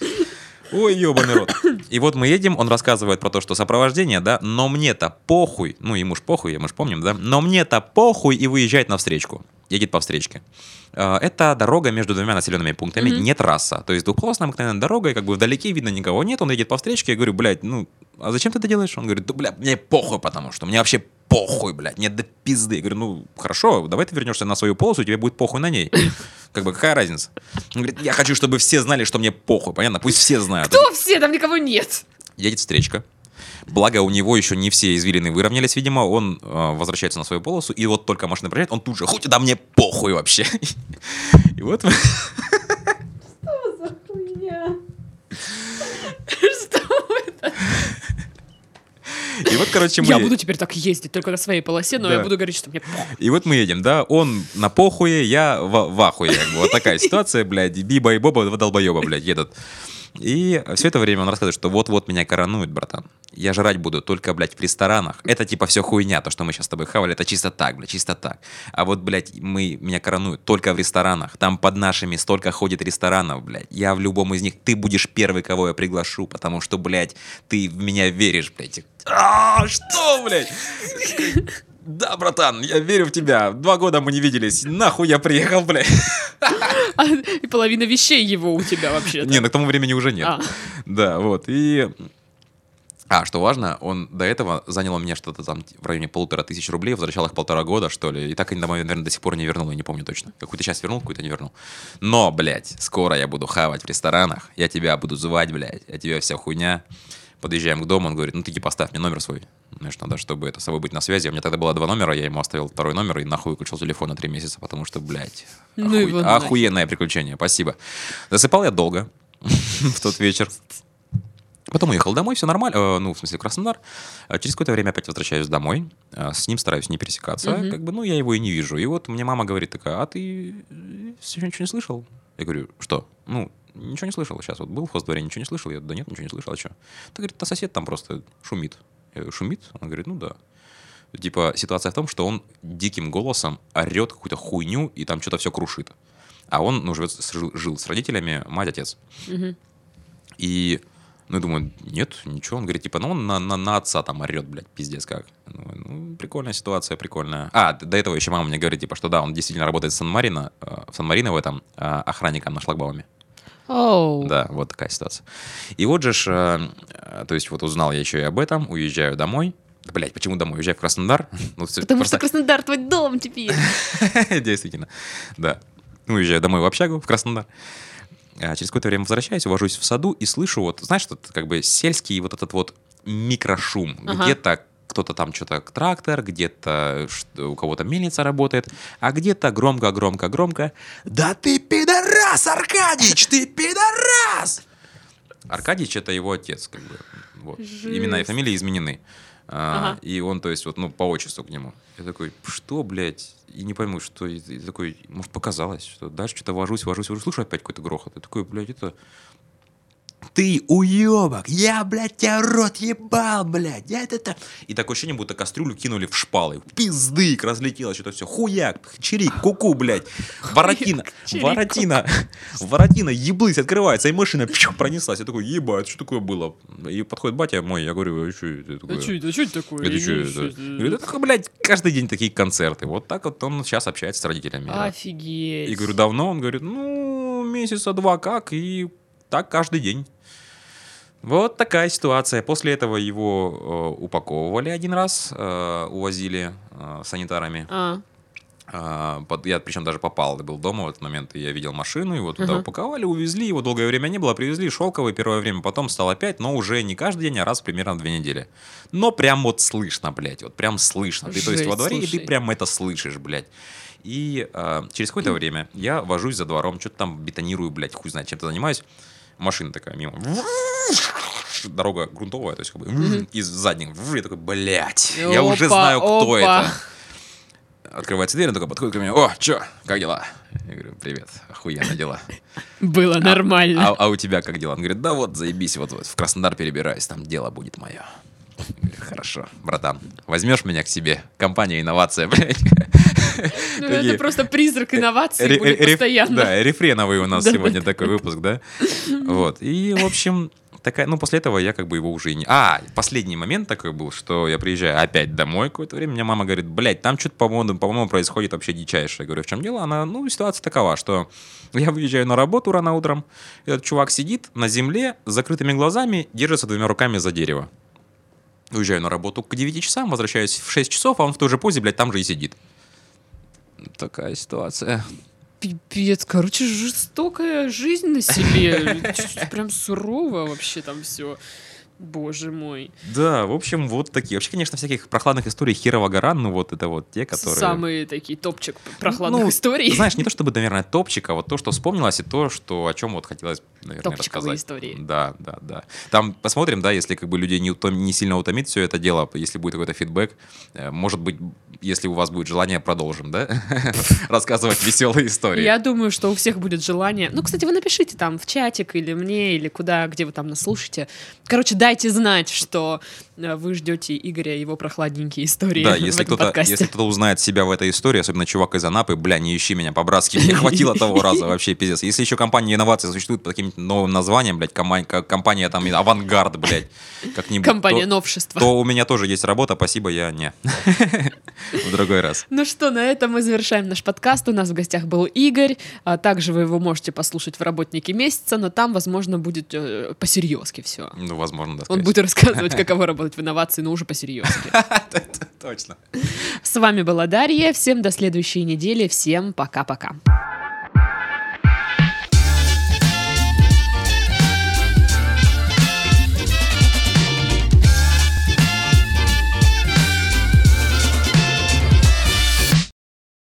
Ой, ебаный рот. И вот мы едем, он рассказывает про то, что сопровождение, да, но мне-то похуй, ну ему ж похуй, мы ж помним, да, но мне-то похуй и выезжает на встречку, едет по встречке. А, это дорога между двумя населенными пунктами, mm-hmm. не трасса. То есть двухполосная обыкновенная дорога, и как бы вдалеке видно никого нет, он едет по встречке, я говорю, блядь, ну, а зачем ты это делаешь? Он говорит, да, блядь, мне похуй, потому что мне вообще похуй, блядь, нет до пизды. Я говорю, ну, хорошо, давай ты вернешься на свою полосу, тебе будет похуй на ней. Как бы, какая разница? Он говорит, я хочу, чтобы все знали, что мне похуй, понятно? Пусть все знают. Кто все? Там никого нет. Едет встречка. Благо, у него еще не все извилины выровнялись, видимо. Он э, возвращается на свою полосу, и вот только машина проезжает, он тут же, хоть да мне похуй вообще. И вот... за хуйня? Что это? И вот, короче, мы... Я буду теперь так ездить, только на своей полосе, но Да. я буду говорить, что мне похуй. И вот мы едем, да, он на похуе, я в, в ахуе. как бы. Вот такая ситуация, блядь, Биба и Боба, два долбоеба, блядь, едут. И все это время он рассказывает, что вот-вот меня коронуют, братан. Я жрать буду только, блядь, в ресторанах. Это типа все хуйня, то, что мы сейчас с тобой хавали, это чисто так, блядь, чисто так. А вот, блядь, мы, меня коронуют только в ресторанах. Там под нашими столько ходит ресторанов, блядь. Я в любом из них, ты будешь первый, кого я приглашу, потому что, блядь, ты в меня веришь, блядь. А, что, блядь? Да, братан, я верю в тебя. Два года мы не виделись. Нахуй я приехал, блядь. А, и половина вещей его у тебя вообще. Не, ну к тому времени уже нет. А. Да, вот. И... А, что важно, он до этого занял у меня что-то там в районе полутора тысяч рублей, возвращал их полтора года, что ли, и так и домой, наверное, до сих пор не вернул, я не помню точно. Какую-то часть вернул, какую-то не вернул. Но, блядь, скоро я буду хавать в ресторанах, я тебя буду звать, блядь, я тебе вся хуйня. Подъезжаем к дому, он говорит, ну ты типа поставь мне номер свой. Знаешь, надо, чтобы это с собой быть на связи. У меня тогда было два номера, я ему оставил второй номер и нахуй выключил телефон на три месяца, потому что, блядь, Ну нахер. охуенное приключение, спасибо. Засыпал я долго в тот вечер. Потом уехал домой, все нормально, э, ну, в смысле, Краснодар. А Через какое-то время опять возвращаюсь домой, э, с ним стараюсь не пересекаться, Мгм. как бы, ну, я его и не вижу. И вот мне мама говорит такая, а ты все ничего не слышал? Я говорю, что? Ну, ничего не слышал сейчас, вот был в хоздворе, ничего не слышал? Я, да нет, ничего не слышал, а что? Ты, говорит, а сосед там просто шумит. Я говорю, шумит? Он говорит, ну да. Типа, ситуация в том, что он диким голосом орет какую-то хуйню и там что-то все крушит. А он, ну, живет, жил, жил с родителями, мать, отец. Мгм. И, ну, я думаю, нет, ничего. Он говорит, типа, ну, он на, на, на отца там орет, блядь, пиздец как. Думаю, ну, прикольная ситуация, прикольная. А, до этого еще мама мне говорит, типа, что да, он действительно работает в Сан-Марино, э, в Сан-Марино в этом, э, охранником на шлагбауме. Оу. Да, вот такая ситуация. И вот же, ж, э, то есть вот узнал я еще и об этом, уезжаю домой. Блять, почему домой? Уезжаю в Краснодар. Ну, Потому просто- что Краснодар твой дом теперь. Действительно, да. Ну, Уезжаю домой в общагу, в Краснодар. А через какое-то время возвращаюсь, увожусь в саду и слышу вот, знаешь, тут как бы сельский вот этот вот микрошум. Ага. Где-то кто-то там что-то трактор, где-то у кого-то мельница работает, а где-то громко-громко-громко «Да ты пидорас, Аркадич, ты пидорас!» Аркадьич — это его отец, как бы. Вот. Имена и Жесть. фамилии изменены. А, Ага. И он, то есть, вот, ну, по отчеству к нему. Я такой, что, блядь? И не пойму, что... И такой, может, показалось, что дальше что-то вожусь, вожусь, вожусь. Слушай, опять какой-то грохот. Я такой, блядь, это... Ты уебок! Я, блядь, тебя рот ебал, блядь! Я это, это... И такое ощущение, будто кастрюлю кинули в шпалы. Пиздык, разлетелось что-то все. Хуяк, чирик, куку, блядь. Воротина, воротина, воротина, еблысь, открывается, и машина пронеслась. Я такой, ебать, что такое было? И подходит батя мой, я говорю, а что это такое? А что это? Что это такое? Это что это? Говорит, это, блядь, каждый день такие концерты. Вот так вот он сейчас общается с родителями. Офигеть. И говорю, давно? Он говорит, ну, месяца два как, и так каждый день. Вот такая ситуация. После этого его э, упаковывали один раз, э, увозили э, санитарами. А, А, под- я причем даже попал, был дома в этот момент, и я видел машину, его туда Ага. упаковали, увезли, его долгое время не было, привезли шелковый первое время, потом стал опять, но уже не каждый день, а раз примерно в две недели. Но прям вот слышно, блядь, вот прям слышно. Ты, то есть во дворе, и слушай. ты прям это слышишь, блядь. И а, через какое-то время я вожусь за двором, что-то там бетонирую, блядь, хуй знает, чем-то занимаюсь. Машина такая мимо. Дорога грунтовая, то есть как бы из задних. Я такой, блядь, я уже знаю, кто опа. это. Открывается дверь, он такой подходит ко мне, о, чё, как дела? Я говорю, привет, охуенно дела. было нормально. А, а у тебя как дела? Он говорит, да вот, заебись, вот, вот в Краснодар перебираюсь, там дело будет мое. Я говорю, Хорошо, братан, возьмешь меня к себе? Компания инновация, блядь. Ну, это просто призрак инноваций Ре- будет постоянно. Да, рефреновый у нас сегодня такой выпуск, да? Вот. И, в общем, такая, ну, после этого я как бы его уже и не... А, последний момент такой был, что я приезжаю опять домой какое-то время, мне мама говорит, блядь, там что-то, по-моему, по-моему, происходит вообще дичайшее. Я говорю, в чем дело? Она, ну, ситуация такова, что я выезжаю на работу рано утром, этот чувак сидит на земле с закрытыми глазами, держится двумя руками за дерево. Уезжаю на работу к 9 часам, возвращаюсь в 6 часов, а он в той же позе, блядь, там же и сидит. Такая ситуация. Пипец, короче, жестокая жизнь на селе. Прям сурово вообще там все. Боже мой. Да, в общем, вот такие. Вообще, конечно, всяких прохладных историй херова гора, ну вот это вот те, которые... Самые такие топчик прохладных Ну, историй. Знаешь, не то чтобы, наверное, топчик, а вот то, что вспомнилось, и то, что, о чем вот хотелось, наверное, Топчиковые рассказать. истории. Да, да, да. Там посмотрим, да, если как бы людей не, утом- не сильно утомит все это дело, если будет какой-то фидбэк, э, может быть, если у вас будет желание, продолжим, да, рассказывать веселые истории. Я думаю, что у всех будет желание. Ну, кстати, вы напишите там в чатик или мне, или куда, где вы там нас слушаете. Короче, дайте знать, что э, вы ждете Игоря и его прохладненькие истории Да, если кто-то, если кто-то узнает себя в этой истории, особенно чувак из Анапы, бля, не ищи меня по-братски, мне хватило того раза, вообще пиздец. Если еще компания инноваций существует под каким-то новым названием, блядь, ка- компания там авангард, блядь, как-нибудь, Компания то, новшества. то у меня тоже есть работа, спасибо, я не. В другой раз. Ну что, на этом мы завершаем наш подкаст. У нас в гостях был Игорь. А также вы его можете послушать в «Работнике месяца», но там, возможно, будет э, посерьезки все. Ну, возможно, да. Он будет рассказывать, каково работать в инновации, но уже посерьезки. Точно. С вами была Дарья. Всем до следующей недели. Всем пока-пока.